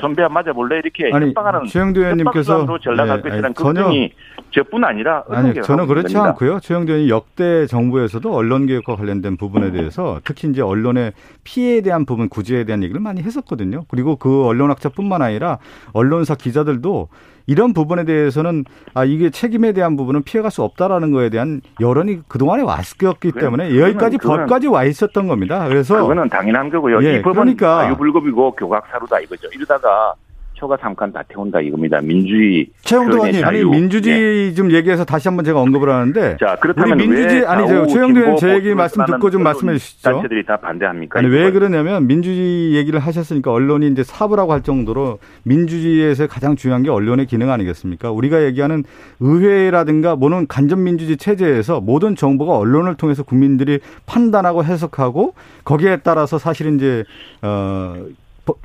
선배와 맞아 몰래 이렇게 아니, 협박하는 최영도 의원님께서 전락할 네, 것이라는 걱정이 저뿐 아니라 아니 저는 그렇지 겁니다. 않고요. 최영도 의원이 역대 정부에서도 언론 개혁과 관련된 부분에 대해서 특히 이제 언론의 피해에 대한 부분 구제에 대한 얘기를 많이 했었거든요. 그리고 그 언론학자뿐만 아니라 언론사 기자들도 이런 부분에 대해서는 아 이게 책임에 대한 부분은 피해갈 수 없다라는 거에 대한 여론이 그동안에 왔었기 때문에 여기까지 그거는, 법까지 와 있었던 겁니다. 그래서 그거는 당연한 거고요. 예, 이 법은 그러니까 자유불급이고 교각사루다 이거죠. 이러다가 초가 삼칸 다 태운다 이겁니다. 민주주의. 최영도 의원님, 아니 민주주의 네. 좀 얘기해서 다시 한번 제가 언급을 하는데. 자 그렇다면 민주주의 아니 저 최영도 의원 제 얘기 말씀 듣고 좀 말씀해 주시죠. 단체들이 다 반대합니까? 아니 왜 그러냐면 민주주의 얘기를 하셨으니까 언론이 이제 사부라고 할 정도로 민주주의에서 가장 중요한 게 언론의 기능 아니겠습니까? 우리가 얘기하는 의회라든가 뭐는 간접 민주주의 체제에서 모든 정보가 언론을 통해서 국민들이 판단하고 해석하고 거기에 따라서 사실 이제 어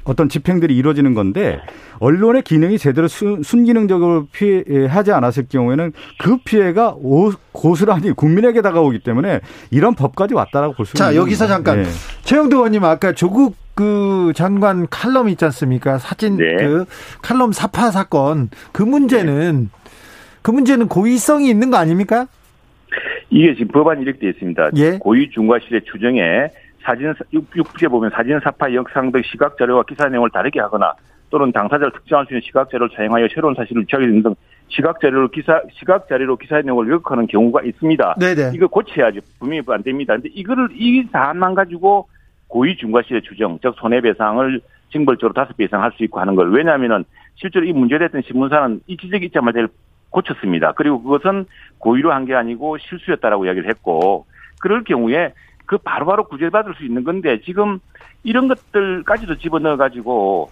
어떤 집행들이 이루어지는 건데 언론의 기능이 제대로 순, 순기능적으로 피하지 않았을 경우에는 그 피해가 고스란히 국민에게 다가오기 때문에 이런 법까지 왔다라고 볼 수 있는 자 여기서 잠깐 네. 최영도 의원님 아까 조국 그 장관 칼럼 있지 않습니까 사진 네. 그 칼럼 사파 사건 그 문제는 네. 그 문제는 고의성이 있는 거 아닙니까? 이게 지금 법안이 이렇게 되어 있습니다. 예? 고의 중과실의 추정에 사진 육부에 보면 사진 사파 영상 등 시각 자료와 기사 내용을 다르게 하거나 또는 당사자를 특정할 수 있는 시각 자료를 사용하여 새로운 사실을 취하게 등 시각 자료로 기사 시각 자료로 기사의 내용을 왜곡하는 경우가 있습니다. 네네. 이거 고쳐야지 분명히 안 됩니다. 근데 이거를 이 사안만 가지고 고의 중과실의 추정, 즉 손해배상을 징벌적으로 다섯 배 이상 할 수 있고 하는 걸 왜냐하면은 실제로 이 문제됐던 신문사는 이 지적 있자마자 고쳤습니다. 그리고 그것은 고의로 한 게 아니고 실수였다라고 이야기를 했고 그럴 경우에 그 바로바로 구제받을 수 있는 건데 지금 이런 것들까지도 집어넣어 가지고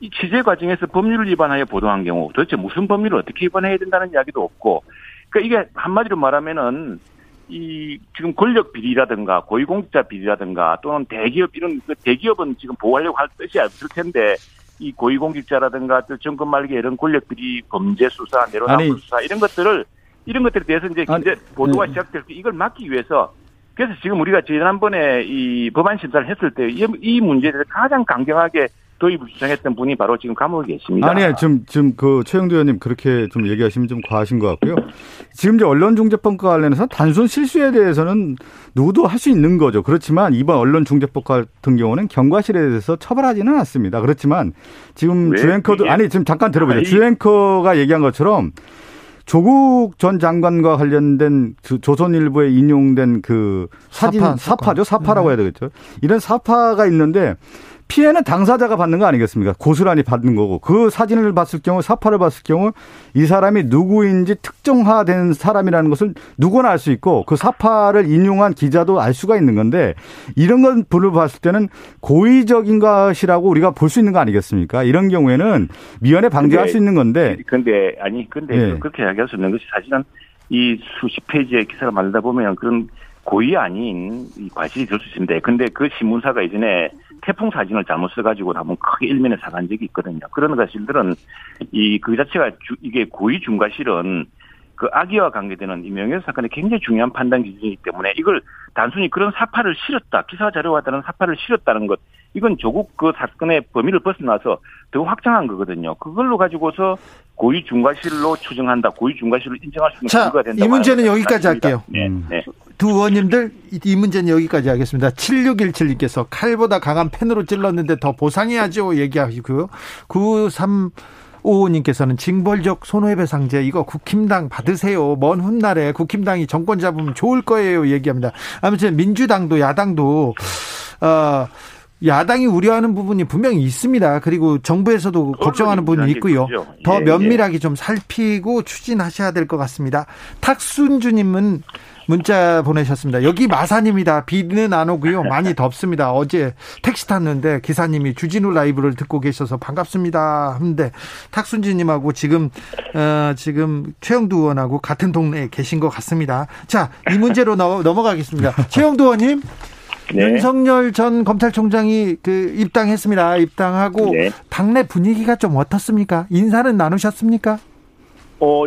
이 취재 과정에서 법률을 위반하여 보도한 경우 도대체 무슨 법률을 어떻게 위반해야 된다는 이야기도 없고 그러니까 이게 한마디로 말하면은 이 지금 권력 비리라든가 고위공직자 비리라든가 또는 대기업 이런 그 대기업은 지금 보호하려고 할 뜻이 없을 텐데 이 고위공직자라든가 또 정권 말기 이런 권력 비리 범죄 수사 내로남불 수사 이런 것들을 이런 것들에 대해서 이제 아니, 보도가 네. 시작될 때 이걸 막기 위해서 그래서 지금 우리가 지난번에 이 법안 심사를 했을 때 이 문제에 대해서 가장 강경하게 도입을 주장했던 분이 바로 지금 감옥에 계십니다. 아니요, 지금 지금 그 최영도 의원님 그렇게 좀 얘기하시면 좀 과하신 것 같고요. 지금 이제 언론중재법과 관련해서 단순 실수에 대해서는 누구도 할 수 있는 거죠. 그렇지만 이번 언론중재법 같은 경우는 경과실에 대해서 처벌하지는 않습니다. 그렇지만 지금 주앵커도 아니 지금 잠깐 들어보죠. 주앵커가 얘기한 것처럼 조국 전 장관과 관련된 조선일보에 인용된 그 사진 사파, 사파죠 사파라고 네. 해야 되겠죠. 이런 사파가 있는데 피해는 당사자가 받는 거 아니겠습니까? 고스란히 받는 거고 그 사진을 봤을 경우 사파를 봤을 경우 이 사람이 누구인지 특정화된 사람이라는 것을 누구나 알 수 있고 그 사파를 인용한 기자도 알 수가 있는 건데 이런 건 불을 봤을 때는 고의적인 것이라고 우리가 볼 수 있는 거 아니겠습니까? 이런 경우에는 미연에 방지할 근데, 수 있는 건데. 근데 아니 근데 네. 그렇게 이야기할 수 있는 것이 사실은 이 수십 페이지의 기사를 만들다 보면 그런 고의 아닌 과실이 될 수 있습니다. 근데 그 신문사가 이전에 태풍 사진을 잘못 써가지고 한번 크게 일면에 사간 적이 있거든요. 그런 사실들은 이 그 자체가 주, 이게 고의 중과실은 그 악의와 관계되는 이 명예훼손 사건의 굉장히 중요한 판단 기준이기 때문에 이걸 단순히 그런 사파를 실었다 기사 자료와 다른 사파를 실었다는 것 이건 조국 그 사건의 범위를 벗어나서 더 확장한 거거든요. 그걸로 가지고서 고의 중과실로 추정한다. 고의 중과실로 인정할 수 있는 자, 근거가 된다. 이 문제는 여기까지 할게요. 네, 음. 네. 두 의원님들 이 문제는 여기까지 하겠습니다. 7617님께서 칼보다 강한 펜으로 찔렀는데 더 보상해야죠 얘기하시고요. 93 오호님께서는 징벌적 손해배상제 이거 국힘당 받으세요. 먼 훗날에 국힘당이 정권 잡으면 좋을 거예요. 얘기합니다. 아무튼 민주당도 야당도 어 야당이 우려하는 부분이 분명히 있습니다. 그리고 정부에서도 걱정하는 부분이 있고요. 더 예, 예. 면밀하게 좀 살피고 추진하셔야 될 것 같습니다. 탁순주님은 문자 보내셨습니다. 여기 마산입니다. 비는 안 오고요. 많이 덥습니다. 어제 택시 탔는데 기사님이 주진우 라이브를 듣고 계셔서 반갑습니다. 하는데 탁순지님하고 지금 어, 지금 최영두 의원하고 같은 동네에 계신 것 같습니다. 자, 이 문제로 넘어가겠습니다. 최영두 의원님. 네. 윤석열 전 검찰총장이 그 입당했습니다. 입당하고 네. 당내 분위기가 좀 어떻습니까? 인사는 나누셨습니까? 어,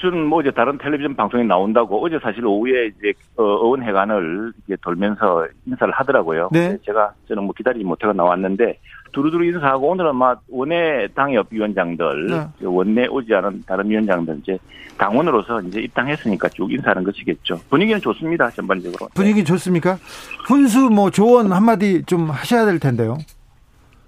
저는 뭐 이제 다른 텔레비전 방송에 나온다고 어제 사실 오후에 이제 어, 의원회관을 이제 돌면서 인사를 하더라고요. 네. 제가 저는 뭐 기다리지 못해서 나왔는데 두루두루 인사하고 오늘은 막 원내 당협 위원장들, 네. 원내 오지 않은 다른 위원장들 이제 당원으로서 이제 입당했으니까 쭉 인사하는 것이겠죠. 분위기는 좋습니다 전반적으로. 분위기 좋습니까? 훈수 뭐 조언 한마디 좀 하셔야 될 텐데요.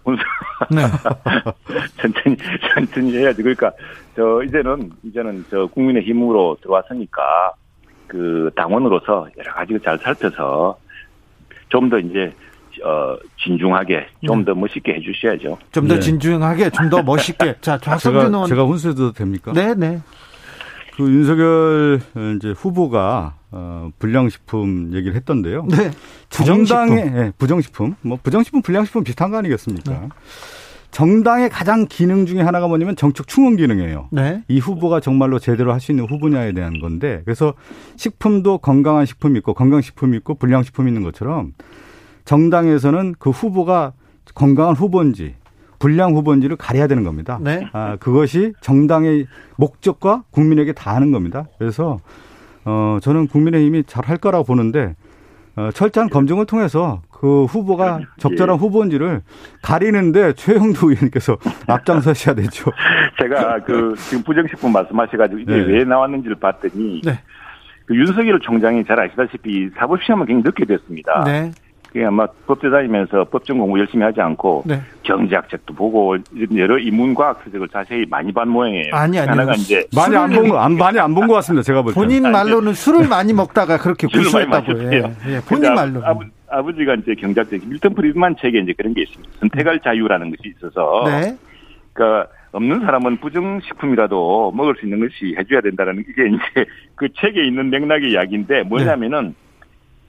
훈수. 네. 천천히 천천히 해야지. 그러니까 저 이제는 이제는 저 국민의 힘으로 들어왔으니까 그 당원으로서 여러 가지 잘 살펴서 좀 더 이제 어, 진중하게 좀더 네. 멋있게 해주셔야죠. 좀더 네. 진중하게, 좀 더 멋있게. 자, 좌성준 의원. 제가 훈수해도 됩니까? 네, 네. 그 윤석열 이제 후보가 어, 불량식품 얘기를 했던데요. 네. 정당의 네, 부정식품, 뭐 부정식품, 불량식품 비슷한 거 아니겠습니까? 네. 정당의 가장 기능 중에 하나가 뭐냐면 정책 충원 기능이에요. 네. 이 후보가 정말로 제대로 할 수 있는 후보냐에 대한 건데 그래서 식품도 건강한 식품이 있고 건강식품이 있고 불량식품이 있는 것처럼 정당에서는 그 후보가 건강한 후보인지 불량 후보인지를 가려야 되는 겁니다. 네. 아, 그것이 정당의 목적과 국민에게 다 하는 겁니다. 그래서 어, 저는 국민의힘이 잘 할 거라고 보는데 어, 철저한 검증을 통해서 그 후보가 적절한 예. 후보인지를 가리는데 최영두 의원님께서 앞장서셔야 되죠. 제가 그 지금 부정식품 말씀하셔가지고 이게 네. 왜 나왔는지를 봤더니 네. 그 윤석열 총장이 잘 아시다시피 사법시험을 굉장히 늦게 됐습니다. 네. 그게 아마 법대 다니면서 법정 공부 열심히 하지 않고 네. 경제학 책도 보고 여러 인문과학 서적을 자세히 많이 본 모양이에요. 아니 아니. 하나가 이제 많이 안 본 거, 안 많이 안 본 것 같습니다. 제가 볼 때. 본인 말로는 술을 많이 먹다가 그렇게 구수했다고 요 예, 본인 말로. 아버, 아버지가 이제 경제학 책 밀턴 프리드만 책에 이제 그런 게 있습니다. 선택할 자유라는 것이 있어서. 네. 그러니까 없는 사람은 부정식품이라도 먹을 수 있는 것이 해줘야 된다는 이게 이제 그 책에 있는 맥락의 이야기인데 뭐냐면은. 네.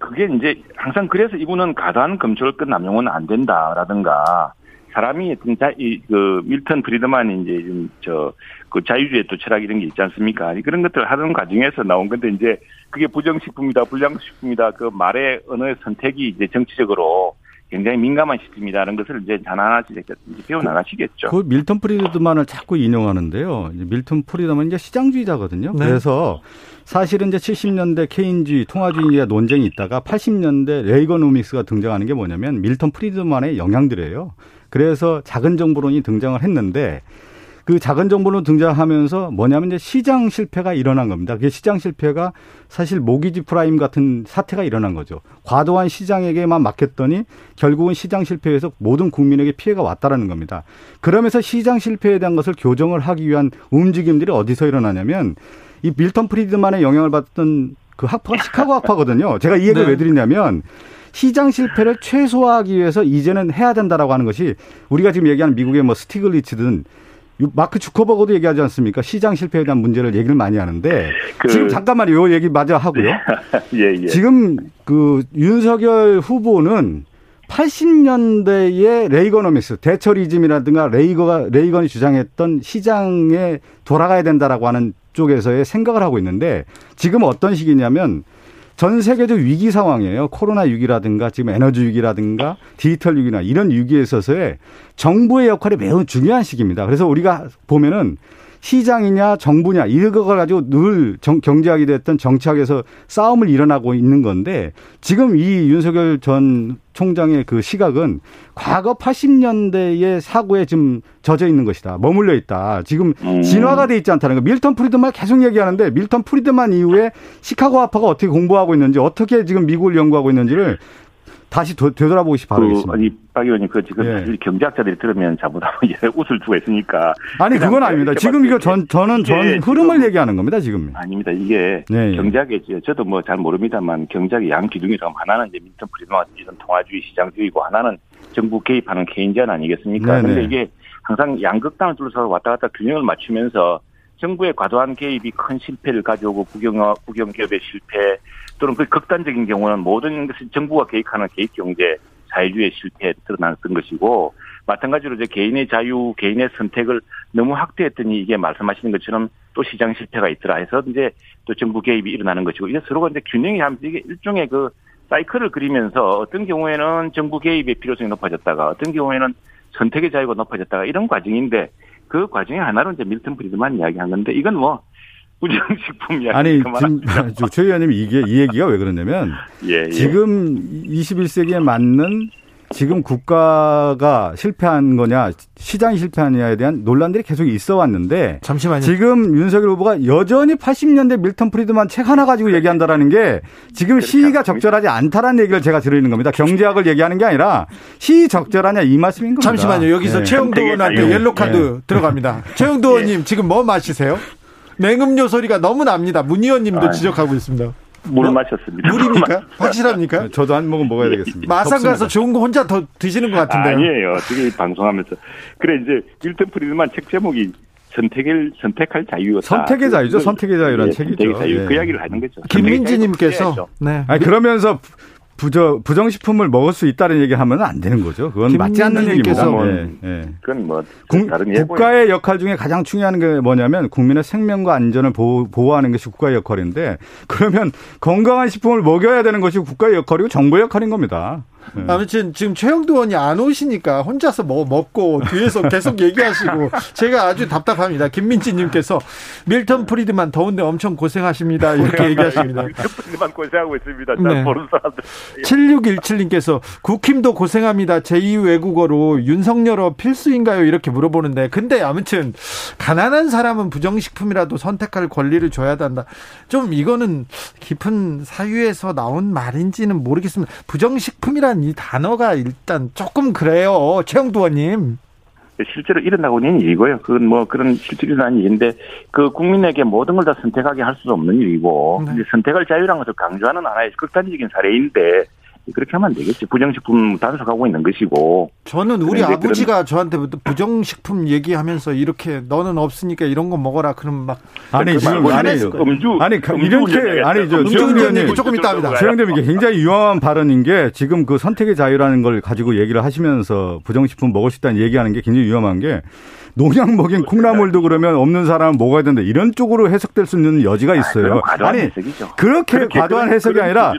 그게 이제 항상 그래서 이분은 가령 검찰권 남용은 안 된다라든가 사람이 진짜 이그 밀턴 프리드만이 이제 좀 저 그 자유주의 또 철학 이런 게 있지 않습니까? 그런 것들 하는 과정에서 나온 건데 이제 그게 부정식품이다, 불량식품이다 그 말의 언어의 선택이 이제 정치적으로 굉장히 민감한 시점이라는 것을 이제 하나하나씩 이제 배워 나가시겠죠. 그 밀턴 프리드만을 자꾸 인용하는데요. 밀턴 프리드만 이제 시장주의자거든요. 네. 그래서 사실은 이제 70년대 케인즈주의, 통화주의의 논쟁이 있다가 80년대 레이거노믹스가 등장하는 게 뭐냐면 밀턴 프리드만의 영향들이에요. 그래서 작은 정부론이 등장을 했는데 그 작은 정부로 등장하면서 뭐냐면 이제 시장 실패가 일어난 겁니다. 그게 시장 실패가 사실 모기지 프라임 같은 사태가 일어난 거죠. 과도한 시장에게만 맡겼더니 결국은 시장 실패에서 모든 국민에게 피해가 왔다라는 겁니다. 그러면서 시장 실패에 대한 것을 교정을 하기 위한 움직임들이 어디서 일어나냐면 이 밀턴 프리드만의 영향을 받던 그 학파가 시카고 학파거든요. 제가 이 얘기를 네. 왜 드리냐면 시장 실패를 최소화하기 위해서 이제는 해야 된다라고 하는 것이 우리가 지금 얘기하는 미국의 뭐 스티글리츠든 마크 주커버그도 얘기하지 않습니까? 시장 실패에 대한 문제를 얘기를 많이 하는데 그... 지금 잠깐만요. 요 얘기 마저 하고요. 예, 예. 지금 그 윤석열 후보는 80년대의 레이거노믹스, 대처리즘이라든가 레이거가 레이건이 주장했던 시장에 돌아가야 된다라고 하는 쪽에서의 생각을 하고 있는데 지금 어떤 시기냐면 전 세계적 위기 상황이에요. 코로나 위기라든가 지금 에너지 위기라든가 디지털 위기나 이런 위기에 있어서의 정부의 역할이 매우 중요한 시기입니다. 그래서 우리가 보면은 시장이냐 정부냐 이걸 가지고 늘 정, 경제학이 됐던 정치학에서 싸움을 일어나고 있는 건데 지금 이 윤석열 전 총장의 그 시각은 과거 80년대의 사고에 지금 젖어 있는 것이다. 머물러 있다. 지금 음. 진화가 돼 있지 않다는 거. 밀턴 프리드만 계속 얘기하는데 밀턴 프리드만 이후에 시카고 아파가 어떻게 공부하고 있는지 어떻게 지금 미국을 연구하고 있는지를 다시 도, 되돌아보고 싶어 바라겠습니다. 그, 아니, 박 의원님, 그 지금 예. 경제학자들이 들으면 잘못하면 웃을 수가 있으니까. 아니, 그건 아닙니다. 지금 이거 전, 저는 전 흐름을 얘기하는 겁니다, 지금. 아닙니다. 이게 네. 경제학의, 저도 뭐 잘 모릅니다만 경제학의 양 기둥이라고 하나는 이제 민턴 프리드만 이런 통화주의 시장주의고 하나는 정부 개입하는 케인지안 아니겠습니까? 그런데 네, 이게 항상 양극단을 둘러서 왔다 갔다 균형을 맞추면서 정부의 과도한 개입이 큰 실패를 가져오고 국영, 국영기업의 실패, 또는 그 극단적인 경우는 모든 것을 정부가 개입하는 개입 경제 자유주의 실패에 드러났던 것이고 마찬가지로 이제 개인의 자유, 개인의 선택을 너무 확대했더니 이게 말씀하시는 것처럼 또 시장 실패가 있더라 해서 이제 또 정부 개입이 일어나는 것이고 이게 서로가 이제 균형이 하면서 이게 일종의 그 사이클을 그리면서 어떤 경우에는 정부 개입의 필요성이 높아졌다가 어떤 경우에는 선택의 자유가 높아졌다가 이런 과정인데 그 과정의 하나로 이제 밀턴 프리드만 이야기한 건데 이건 뭐 부정식품 이야기 아니 지금 최 의원님 이게 이 얘기가 왜 그러냐면 예, 예. 지금 21세기에 맞는 지금 국가가 실패한 거냐 시장이 실패하느냐에 대한 논란들이 계속 있어 왔는데 잠시만요. 지금 윤석열 후보가 여전히 80년대 밀턴 프리드만 책 하나 가지고 얘기한다라는 게 지금 시기가 적절하지 않다라는 얘기를 제가 드리는 겁니다. 경제학을 얘기하는 게 아니라 시 적절하냐 이 말씀인 겁니다. 잠시만요. 여기서 네. 최영도 의원한테 옐로 카드 네. 들어갑니다. 최영도 의원님 지금 뭐 마시세요? 냉음료 소리가 너무 납니다. 문 의원님도 지적하고 있습니다. 물 뭐, 마셨습니다. 물입니까? 확실합니까? 저도 한 모금 먹어야 되겠습니다. 마산 가서 좋은 거 혼자 더 드시는 것 같은데요. 아니에요. 지금 방송하면서. 그래 이제 밀턴 프리드만 책 제목이 선택을 선택할 자유였다. 선택의 자유죠. 그 선택의 자유라는 예, 책이죠. 선택의 자유. 예. 그 이야기를 하는 거죠. 김민지님께서 네. 아니 그러면서 부저 부정식품을 먹을 수 있다는 얘기 하면 안 되는 거죠. 그건 맞지 않는 얘기입니다. 뭐, 네, 네. 그건 뭐 국, 국가의 역할 중에 가장 중요한 게 뭐냐면 국민의 생명과 안전을 보호, 보호하는 것이 국가의 역할인데 그러면 건강한 식품을 먹여야 되는 것이 국가의 역할이고 정부의 역할인 겁니다. 네. 아무튼 지금 최영두 의원이 안 오시니까 혼자서 뭐 먹고 뒤에서 계속 얘기하시고 제가 아주 답답합니다. 김민지님께서 밀턴 프리드만 더운데 엄청 고생하십니다. 이렇게 얘기하십니다. 밀턴 프리드만 고생하고 있습니다. 네. 모르는 사람들. 7617님께서 국힘도 고생합니다. 제2 외국어로 윤석열어 필수인가요? 이렇게 물어보는데 근데 아무튼 가난한 사람은 부정식품이라도 선택할 권리를 줘야 한다. 좀 이거는 깊은 사유에서 나온 말인지는 모르겠습니다. 부정식품이라 이 단어가 일단 조금 그래요. 최영두 의원님. 실제로 일어나고 있는 일이고요. 그건 뭐 그런 실제로 일어난 일인데 그 국민에게 모든 걸 다 선택하게 할 수도 없는 일이고 네. 선택할 자유라는 것을 강조하는 하나의 극단적인 사례인데 그렇게 하면 안 되겠지. 부정식품 단속하고 있는 것이고. 저는 우리 아버지가 저한테 부정식품 얘기하면서 이렇게 너는 없으니까 이런 거 먹어라. 그럼 막 아니 지금 아니 음주 아니 이렇게 아니 저 음주 조금 이따 합니다. 최영대 이게 굉장히 유용한 발언인 게 지금 그 선택의 자유라는 걸 가지고 얘기를 하시면서 부정식품 먹을 수 있다는 얘기하는 게 굉장히 위험한 게 농약 먹인 콩나물도 그러면 없는 사람은 먹어야 된다 이런 쪽으로 해석될 수 있는 여지가 있어요. 아, 아니 그렇게 과도한 해석이 아니라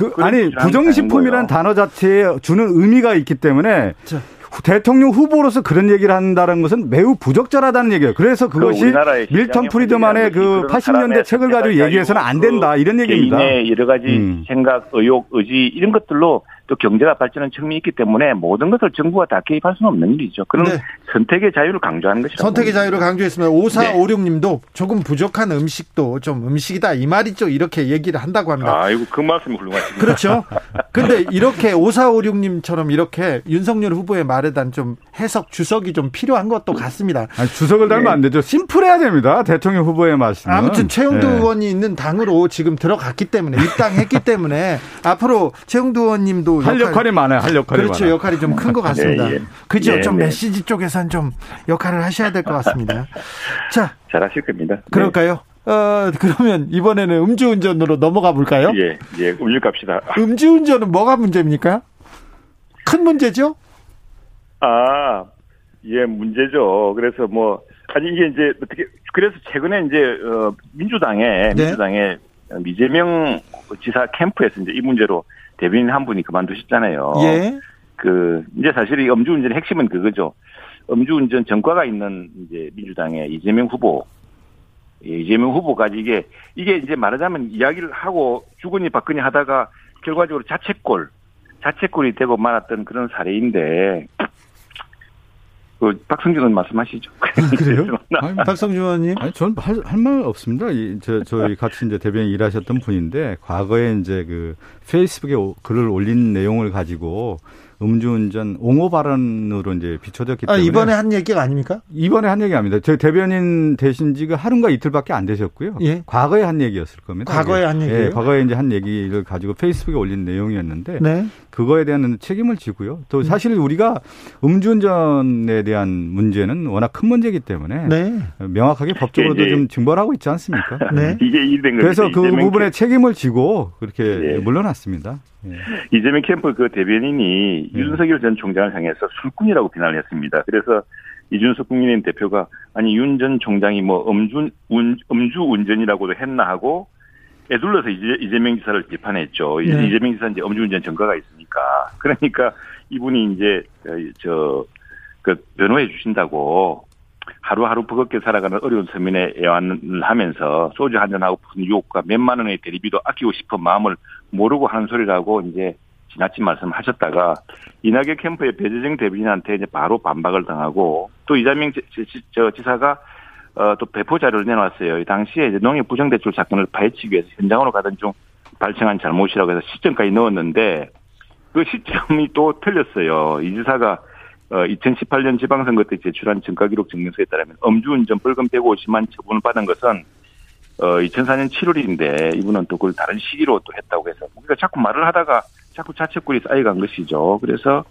그 아니 부정식품이라는 단어 자체에 주는 의미가 있기 때문에 자. 대통령 후보로서 그런 얘기를 한다는 것은 매우 부적절하다는 얘기예요. 그래서 그 그것이 밀턴 프리드만의 그 80년대 책을 가지고 얘기해서는 안 된다 이런 얘기입니다. 개인의 여러 가지 음. 생각, 의욕, 의지 이런 것들로 또 경제가 발전하는 측면이 있기 때문에 모든 것을 정부가 다 개입할 수는 없는 일이죠. 그런 네. 선택의 자유를 강조하는 것이죠. 선택의 자유를 강조했으면 5456님도 네. 조금 부족한 음식도 좀 음식이다 이 말이죠. 이렇게 얘기를 한다고 합니다. 아이고 그 말씀이 훌륭하십니다. 그렇죠. 근데 이렇게 5456님처럼 이렇게 윤석열 후보의 말에 대한 좀 해석 주석이 좀 필요한 것도 같습니다. 아니, 주석을 달면 네. 안 되죠. 심플해야 됩니다. 대통령 후보의 말씀. 아무튼 최영두 네. 의원이 있는 당으로 지금 들어갔기 때문에 입당했기 때문에 앞으로 최영두 의원님도 할 역할, 이 많아요. 할 역할이 그렇죠. 많아요. 역할이 좀 큰 것 같습니다. 네, 예. 그죠? 네, 좀 네. 메시지 쪽에선 좀 역할을 하셔야 될 것 같습니다. 자, 잘하실 겁니다. 네. 그럴까요? 어, 그러면 이번에는 음주운전으로 넘어가 볼까요? 예, 예, 음주 갑시다. 음주운전은 뭐가 문제입니까? 큰 문제죠? 아, 예, 문제죠. 그래서 뭐, 아니, 이게 이제 어떻게, 그래서 최근에 이제, 어, 민주당에, 네. 민주당에 이재명 지사 캠프에서 이제 이 문제로 대변인 한 분이 그만두셨잖아요. 예. 그 이제 사실 이 음주운전의 핵심은 그거죠. 음주운전 전과가 있는 이제 민주당의 이재명 후보, 예, 이재명 후보까지 이게 이게 이제 말하자면 이야기를 하고 주거니 받거니 하다가 결과적으로 자책골, 자책골이 되고 말았던 그런 사례인데 그 박성준 의원 말씀하시죠. 그래요? 아니, 박성준 의원님? 아니, 저는 할, 할말 없습니다. 이, 저, 저희 같이 이제 대변인 일하셨던 분인데, 과거에 이제 그 페이스북에 글을 올린 내용을 가지고 음주운전 옹호 발언으로 이제 비춰졌기 아, 때문에. 아, 이번에 한 얘기가 아닙니까? 이번에 한 얘기 아닙니다. 저 대변인 되신 지가 하루가 이틀밖에 안 되셨고요. 예. 과거에 한 얘기였을 겁니다. 과거에 한 얘기예요? 예, 과거에 이제 한 얘기를 가지고 페이스북에 올린 내용이었는데 네. 그거에 대한 책임을 지고요. 또 음. 사실 우리가 음주운전에 대한 문제는 워낙 큰 문제이기 때문에 네. 명확하게 법적으로도 좀 증벌하고 있지 않습니까? 네. 이게 이된 그래서 그 부분에 책임을 지고 그렇게 예. 물러났습니다. 예. 이재명 캠프 그 대변인이 예. 윤석열 전 총장을 향해서 술꾼이라고 비난을 했습니다. 그래서 이준석 국민의힘 대표가 아니 윤 전 총장이 뭐 음주 운, 음주 운전이라고도 했나 하고 애둘러서 이재, 이재명 지사를 비판했죠. 네. 이재명 지사 이제 음주운전 전과가 있으니 까 그러니까 이분이 이제 저 그 변호해 주신다고 하루하루 버겁게 살아가는 어려운 서민의 애완을 하면서 소주 한잔하고 무슨 유혹과 몇만 원의 대리비도 아끼고 싶은 마음을 모르고 하는 소리라고 이제 지나친 말씀 하셨다가 이낙연 캠프의 배재정 대변인한테 이제 바로 반박을 당하고 또 이재명 저 지사가 어, 또 배포 자료를 내놨어요. 당시에 이제 농협 부정대출 사건을 파헤치기 위해서 현장으로 가던 중 발생한 잘못이라고 해서 시점까지 넣었는데 그 시점이 또 틀렸어요. 이 지사가 어, 2018년 지방선거 때 제출한 증가기록 증명서에 따르면 음주운전 벌금 150만 처분을 받은 것은 어 2004년 7월인데 이분은 또 그걸 다른 시기로 또 했다고 해서 우리가 자꾸 말을 하다가 자꾸 자책골이 쌓여간 것이죠. 그래서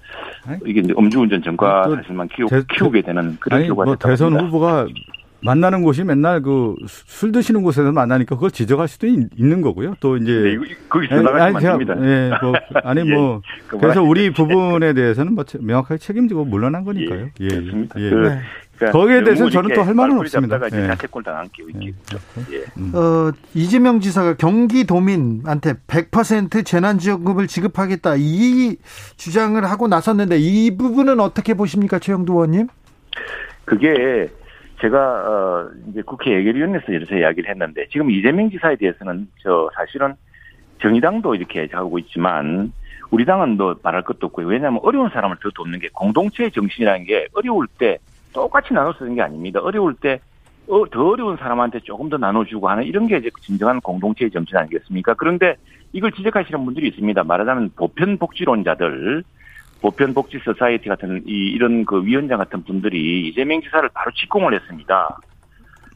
이게 이제 음주운전 전과 사실만 키우, 대, 키우게 되는 그런 아니, 뭐 대선 합니다. 후보가 만나는 곳이 맨날 그 술 드시는 곳에서 만나니까 그걸 지적할 수도 있, 는 거고요. 또 이제 네, 거기서 나가시면 됩니다. 예, 뭐 아니 뭐 예, 그래서 우리 부분에 대해서는 뭐 명확하게 책임지고 물러난 거니까요. 예, 예. 그렇습니다. 예. 그, 그러니까 거기에 대해서는 저는 또 할 말은 없습니다. 예. 자책골 당한게 있겠죠. 예. 음. 어, 이재명 지사가 경기도민한테 100% 재난지원금을 지급하겠다 이 주장을 하고 나섰는데 이 부분은 어떻게 보십니까, 최영두 의원님? 그게 제가 어 이제 국회 예결위원회에서 이렇게 이야기를 했는데 지금 이재명 지사에 대해서는 저 사실은 정의당도 이렇게 하고 있지만 우리 당은 뭐 말할 것도 없고요. 왜냐하면 어려운 사람을 더 돕는 게 공동체의 정신이라는 게 어려울 때 똑같이 나눠 쓰는 게 아닙니다. 어려울 때 어, 더 어려운 사람한테 조금 더 나눠주고 하는 이런 게 이제 진정한 공동체의 정신 아니겠습니까? 그런데 이걸 지적하시는 분들이 있습니다. 말하자면 보편복지론자들, 보편복지 서사이티 같은 이, 이런 그 위원장 같은 분들이 이재명 지사를 바로 직공을 했습니다.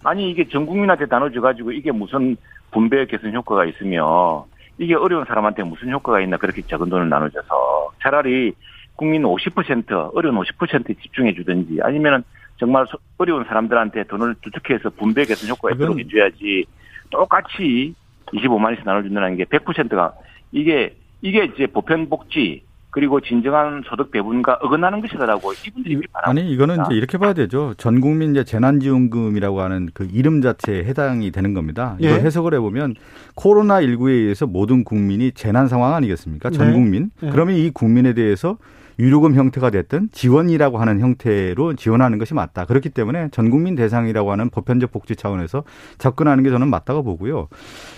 아니 이게 전 국민한테 나눠져 가지고 이게 무슨 분배 개선 효과가 있으며 이게 어려운 사람한테 무슨 효과가 있나 그렇게 적은 돈을 나눠줘서 차라리 국민 50% 어려운 50%에 집중해 주든지 아니면은 정말 어려운 사람들한테 돈을 두둑해서 분배 개선 효과가 있도록 해줘야지 똑같이 25만 원씩 나눠준다는 게 100%가 이게 이게 이제 보편복지 그리고 진정한 소득 배분과 어긋나는 것이다라고 이분들이 비판하고 아니 이거는 이제 이렇게 봐야 되죠. 전 국민 이제 재난지원금이라고 하는 그 이름 자체에 해당이 되는 겁니다. 이걸 예. 해석을 해보면 코로나 19에 의해서 모든 국민이 재난 상황 아니겠습니까? 전 네. 국민. 네. 그러면 이 국민에 대해서 유료금 형태가 됐든 지원이라고 하는 형태로 지원하는 것이 맞다. 그렇기 때문에 전 국민 대상이라고 하는 보편적 복지 차원에서 접근하는 게 저는 맞다고 보고요.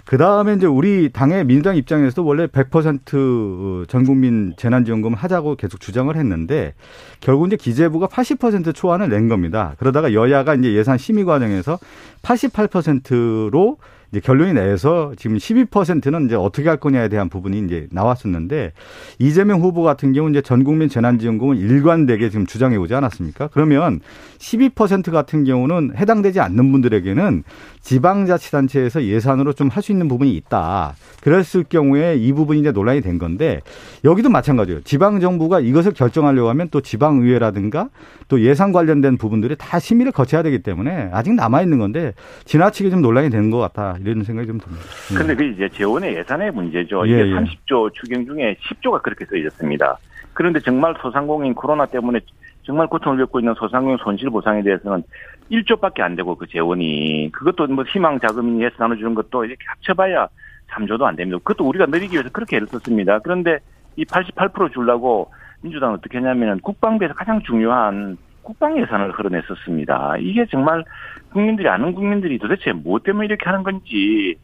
그 다음에 이제 우리 당의 민주당 입장에서도 원래 100%전 국민 재난지원금을 하자고 계속 주장을 했는데 결국 이제 기재부가 80% 초안을 낸 겁니다. 그러다가 여야가 이제 예산 심의 과정에서 88%로 이제 결론이 내서 지금 12%는 이제 어떻게 할 거냐에 대한 부분이 이제 나왔었는데 이재명 후보 같은 경우 이제 전 국민 재난지원금은 일관되게 지금 주장해 오지 않았습니까? 그러면 12% 같은 경우는 해당되지 않는 분들에게는 지방자치단체에서 예산으로 좀 할 수 있는 부분이 있다. 그랬을 경우에 이 부분이 이제 논란이 된 건데 여기도 마찬가지예요. 지방 정부가 이것을 결정하려고 하면 또 지방 의회라든가 또 예산 관련된 부분들이 다 심의를 거쳐야 되기 때문에 아직 남아 있는 건데 지나치게 좀 논란이 되는 것 같다. 이런 생각이 좀 듭니다. 그런데 예. 그 이제 재원의 예산의 문제죠. 이게 예, 예. 30조 추경 중에 10조가 그렇게 써 있었습니다. 그런데 정말 소상공인 코로나 때문에 정말 고통을 겪고 있는 소상공인 손실 보상에 대해서는 1조밖에 안 되고 그 재원이 그것도 뭐 희망 자금에서 나눠주는 것도 이렇게 합쳐봐야 3조도 안 됩니다. 그것도 우리가 늘리기 위해서 그렇게 애를 썼습니다. 그런데 이 88% 주려고 민주당은 어떻게 했냐면 국방부에서 가장 중요한 국방 예산을 흘러냈었습니다. 이게 정말 국민들이 아는 국민들이 도대체 무엇 때문에 이렇게 하는 건지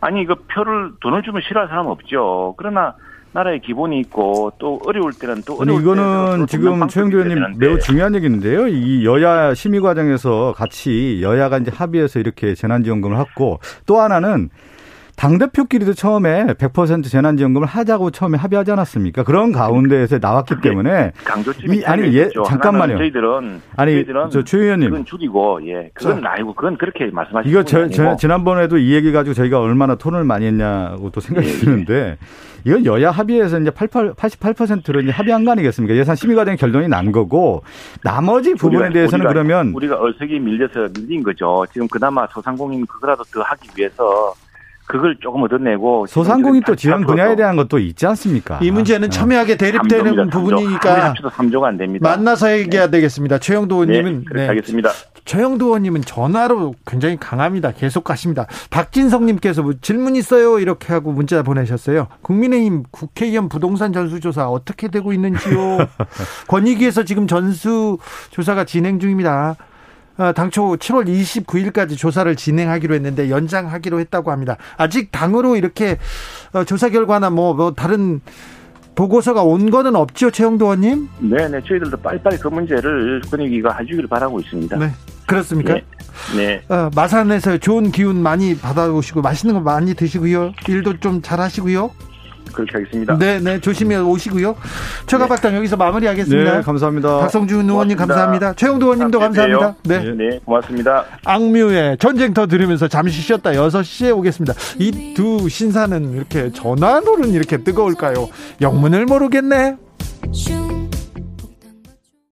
아니 이거 표를 돈을 주면 싫어할 사람 없죠. 그러나 나라의 기본이 있고 또 어려울 때는 또 어려울 이거는 지금 최영도 의원님 매우 중요한 얘기인데요. 이 여야 심의 과정에서 같이 여야가 이제 합의해서 이렇게 재난지원금을 했고 또 하나는 당대표끼리도 처음에 100% 재난지원금을 하자고 처음에 합의하지 않았습니까? 그런 가운데에서 나왔기 때문에. 강조점이 아니, 예, 잠깐만요. 저희들은. 아니, 저희들은 저최 의원님. 그건 줄이고, 예. 그건 자, 아니고, 그건 그렇게 말씀하시는 이거 저, 저, 지난번에도 이 얘기 가지고 저희가 얼마나 토론을 많이 했냐고 또 생각이 예, 예. 드는데, 이건 여야 합의에서 이제 88, 88%로 이제 합의한 거 아니겠습니까? 예산 심의 과정 결론이 난 거고, 나머지 부분에 우리가, 대해서는 우리가, 그러면. 우리가 얼석이 밀려서 밀린 거죠. 지금 그나마 소상공인 그거라도 더 하기 위해서 그걸 조금 얻어내고 소상공인 또 지원 분야에 대한 것도 있지 않습니까? 이 문제는 아, 첨예하게 대립되는 3조입니다, 부분이니까 3조. 3조가 안 됩니다. 만나서 얘기해야 네. 되겠습니다. 최영도 의원님은 네, 네. 하겠습니다. 최영도 의원님은 전화로 굉장히 강합니다. 계속 가십니다. 박진성님께서 뭐 질문 있어요 이렇게 하고 문자 보내셨어요. 국민의힘 국회의원 부동산 전수조사 어떻게 되고 있는지요? 권익위에서 지금 전수조사가 진행 중입니다. 어, 당초 7월 29일까지 조사를 진행하기로 했는데 연장하기로 했다고 합니다. 아직 당으로 이렇게 어, 조사 결과나 뭐, 뭐 다른 보고서가 온 거는 없죠, 최영도 의원님? 네 네, 저희들도 빨리빨리 그 문제를 분위기가 해주기를 바라고 있습니다. 네, 그렇습니까? 네. 네. 어, 마산에서 좋은 기운 많이 받아오시고 맛있는 거 많이 드시고요. 일도 좀 잘하시고요. 그렇게 하겠습니다. 네, 네, 조심히 오시고요. 최가박당 네. 여기서 마무리하겠습니다. 네, 감사합니다. 박성준 의원님 감사합니다. 최영도 의원님도 감사합니다. 네. 네, 네, 고맙습니다. 악뮤의 전쟁터 들으면서 잠시 쉬었다 6시에 오겠습니다. 이 두 신사는 이렇게 전화로는 이렇게 뜨거울까요? 영문을 모르겠네.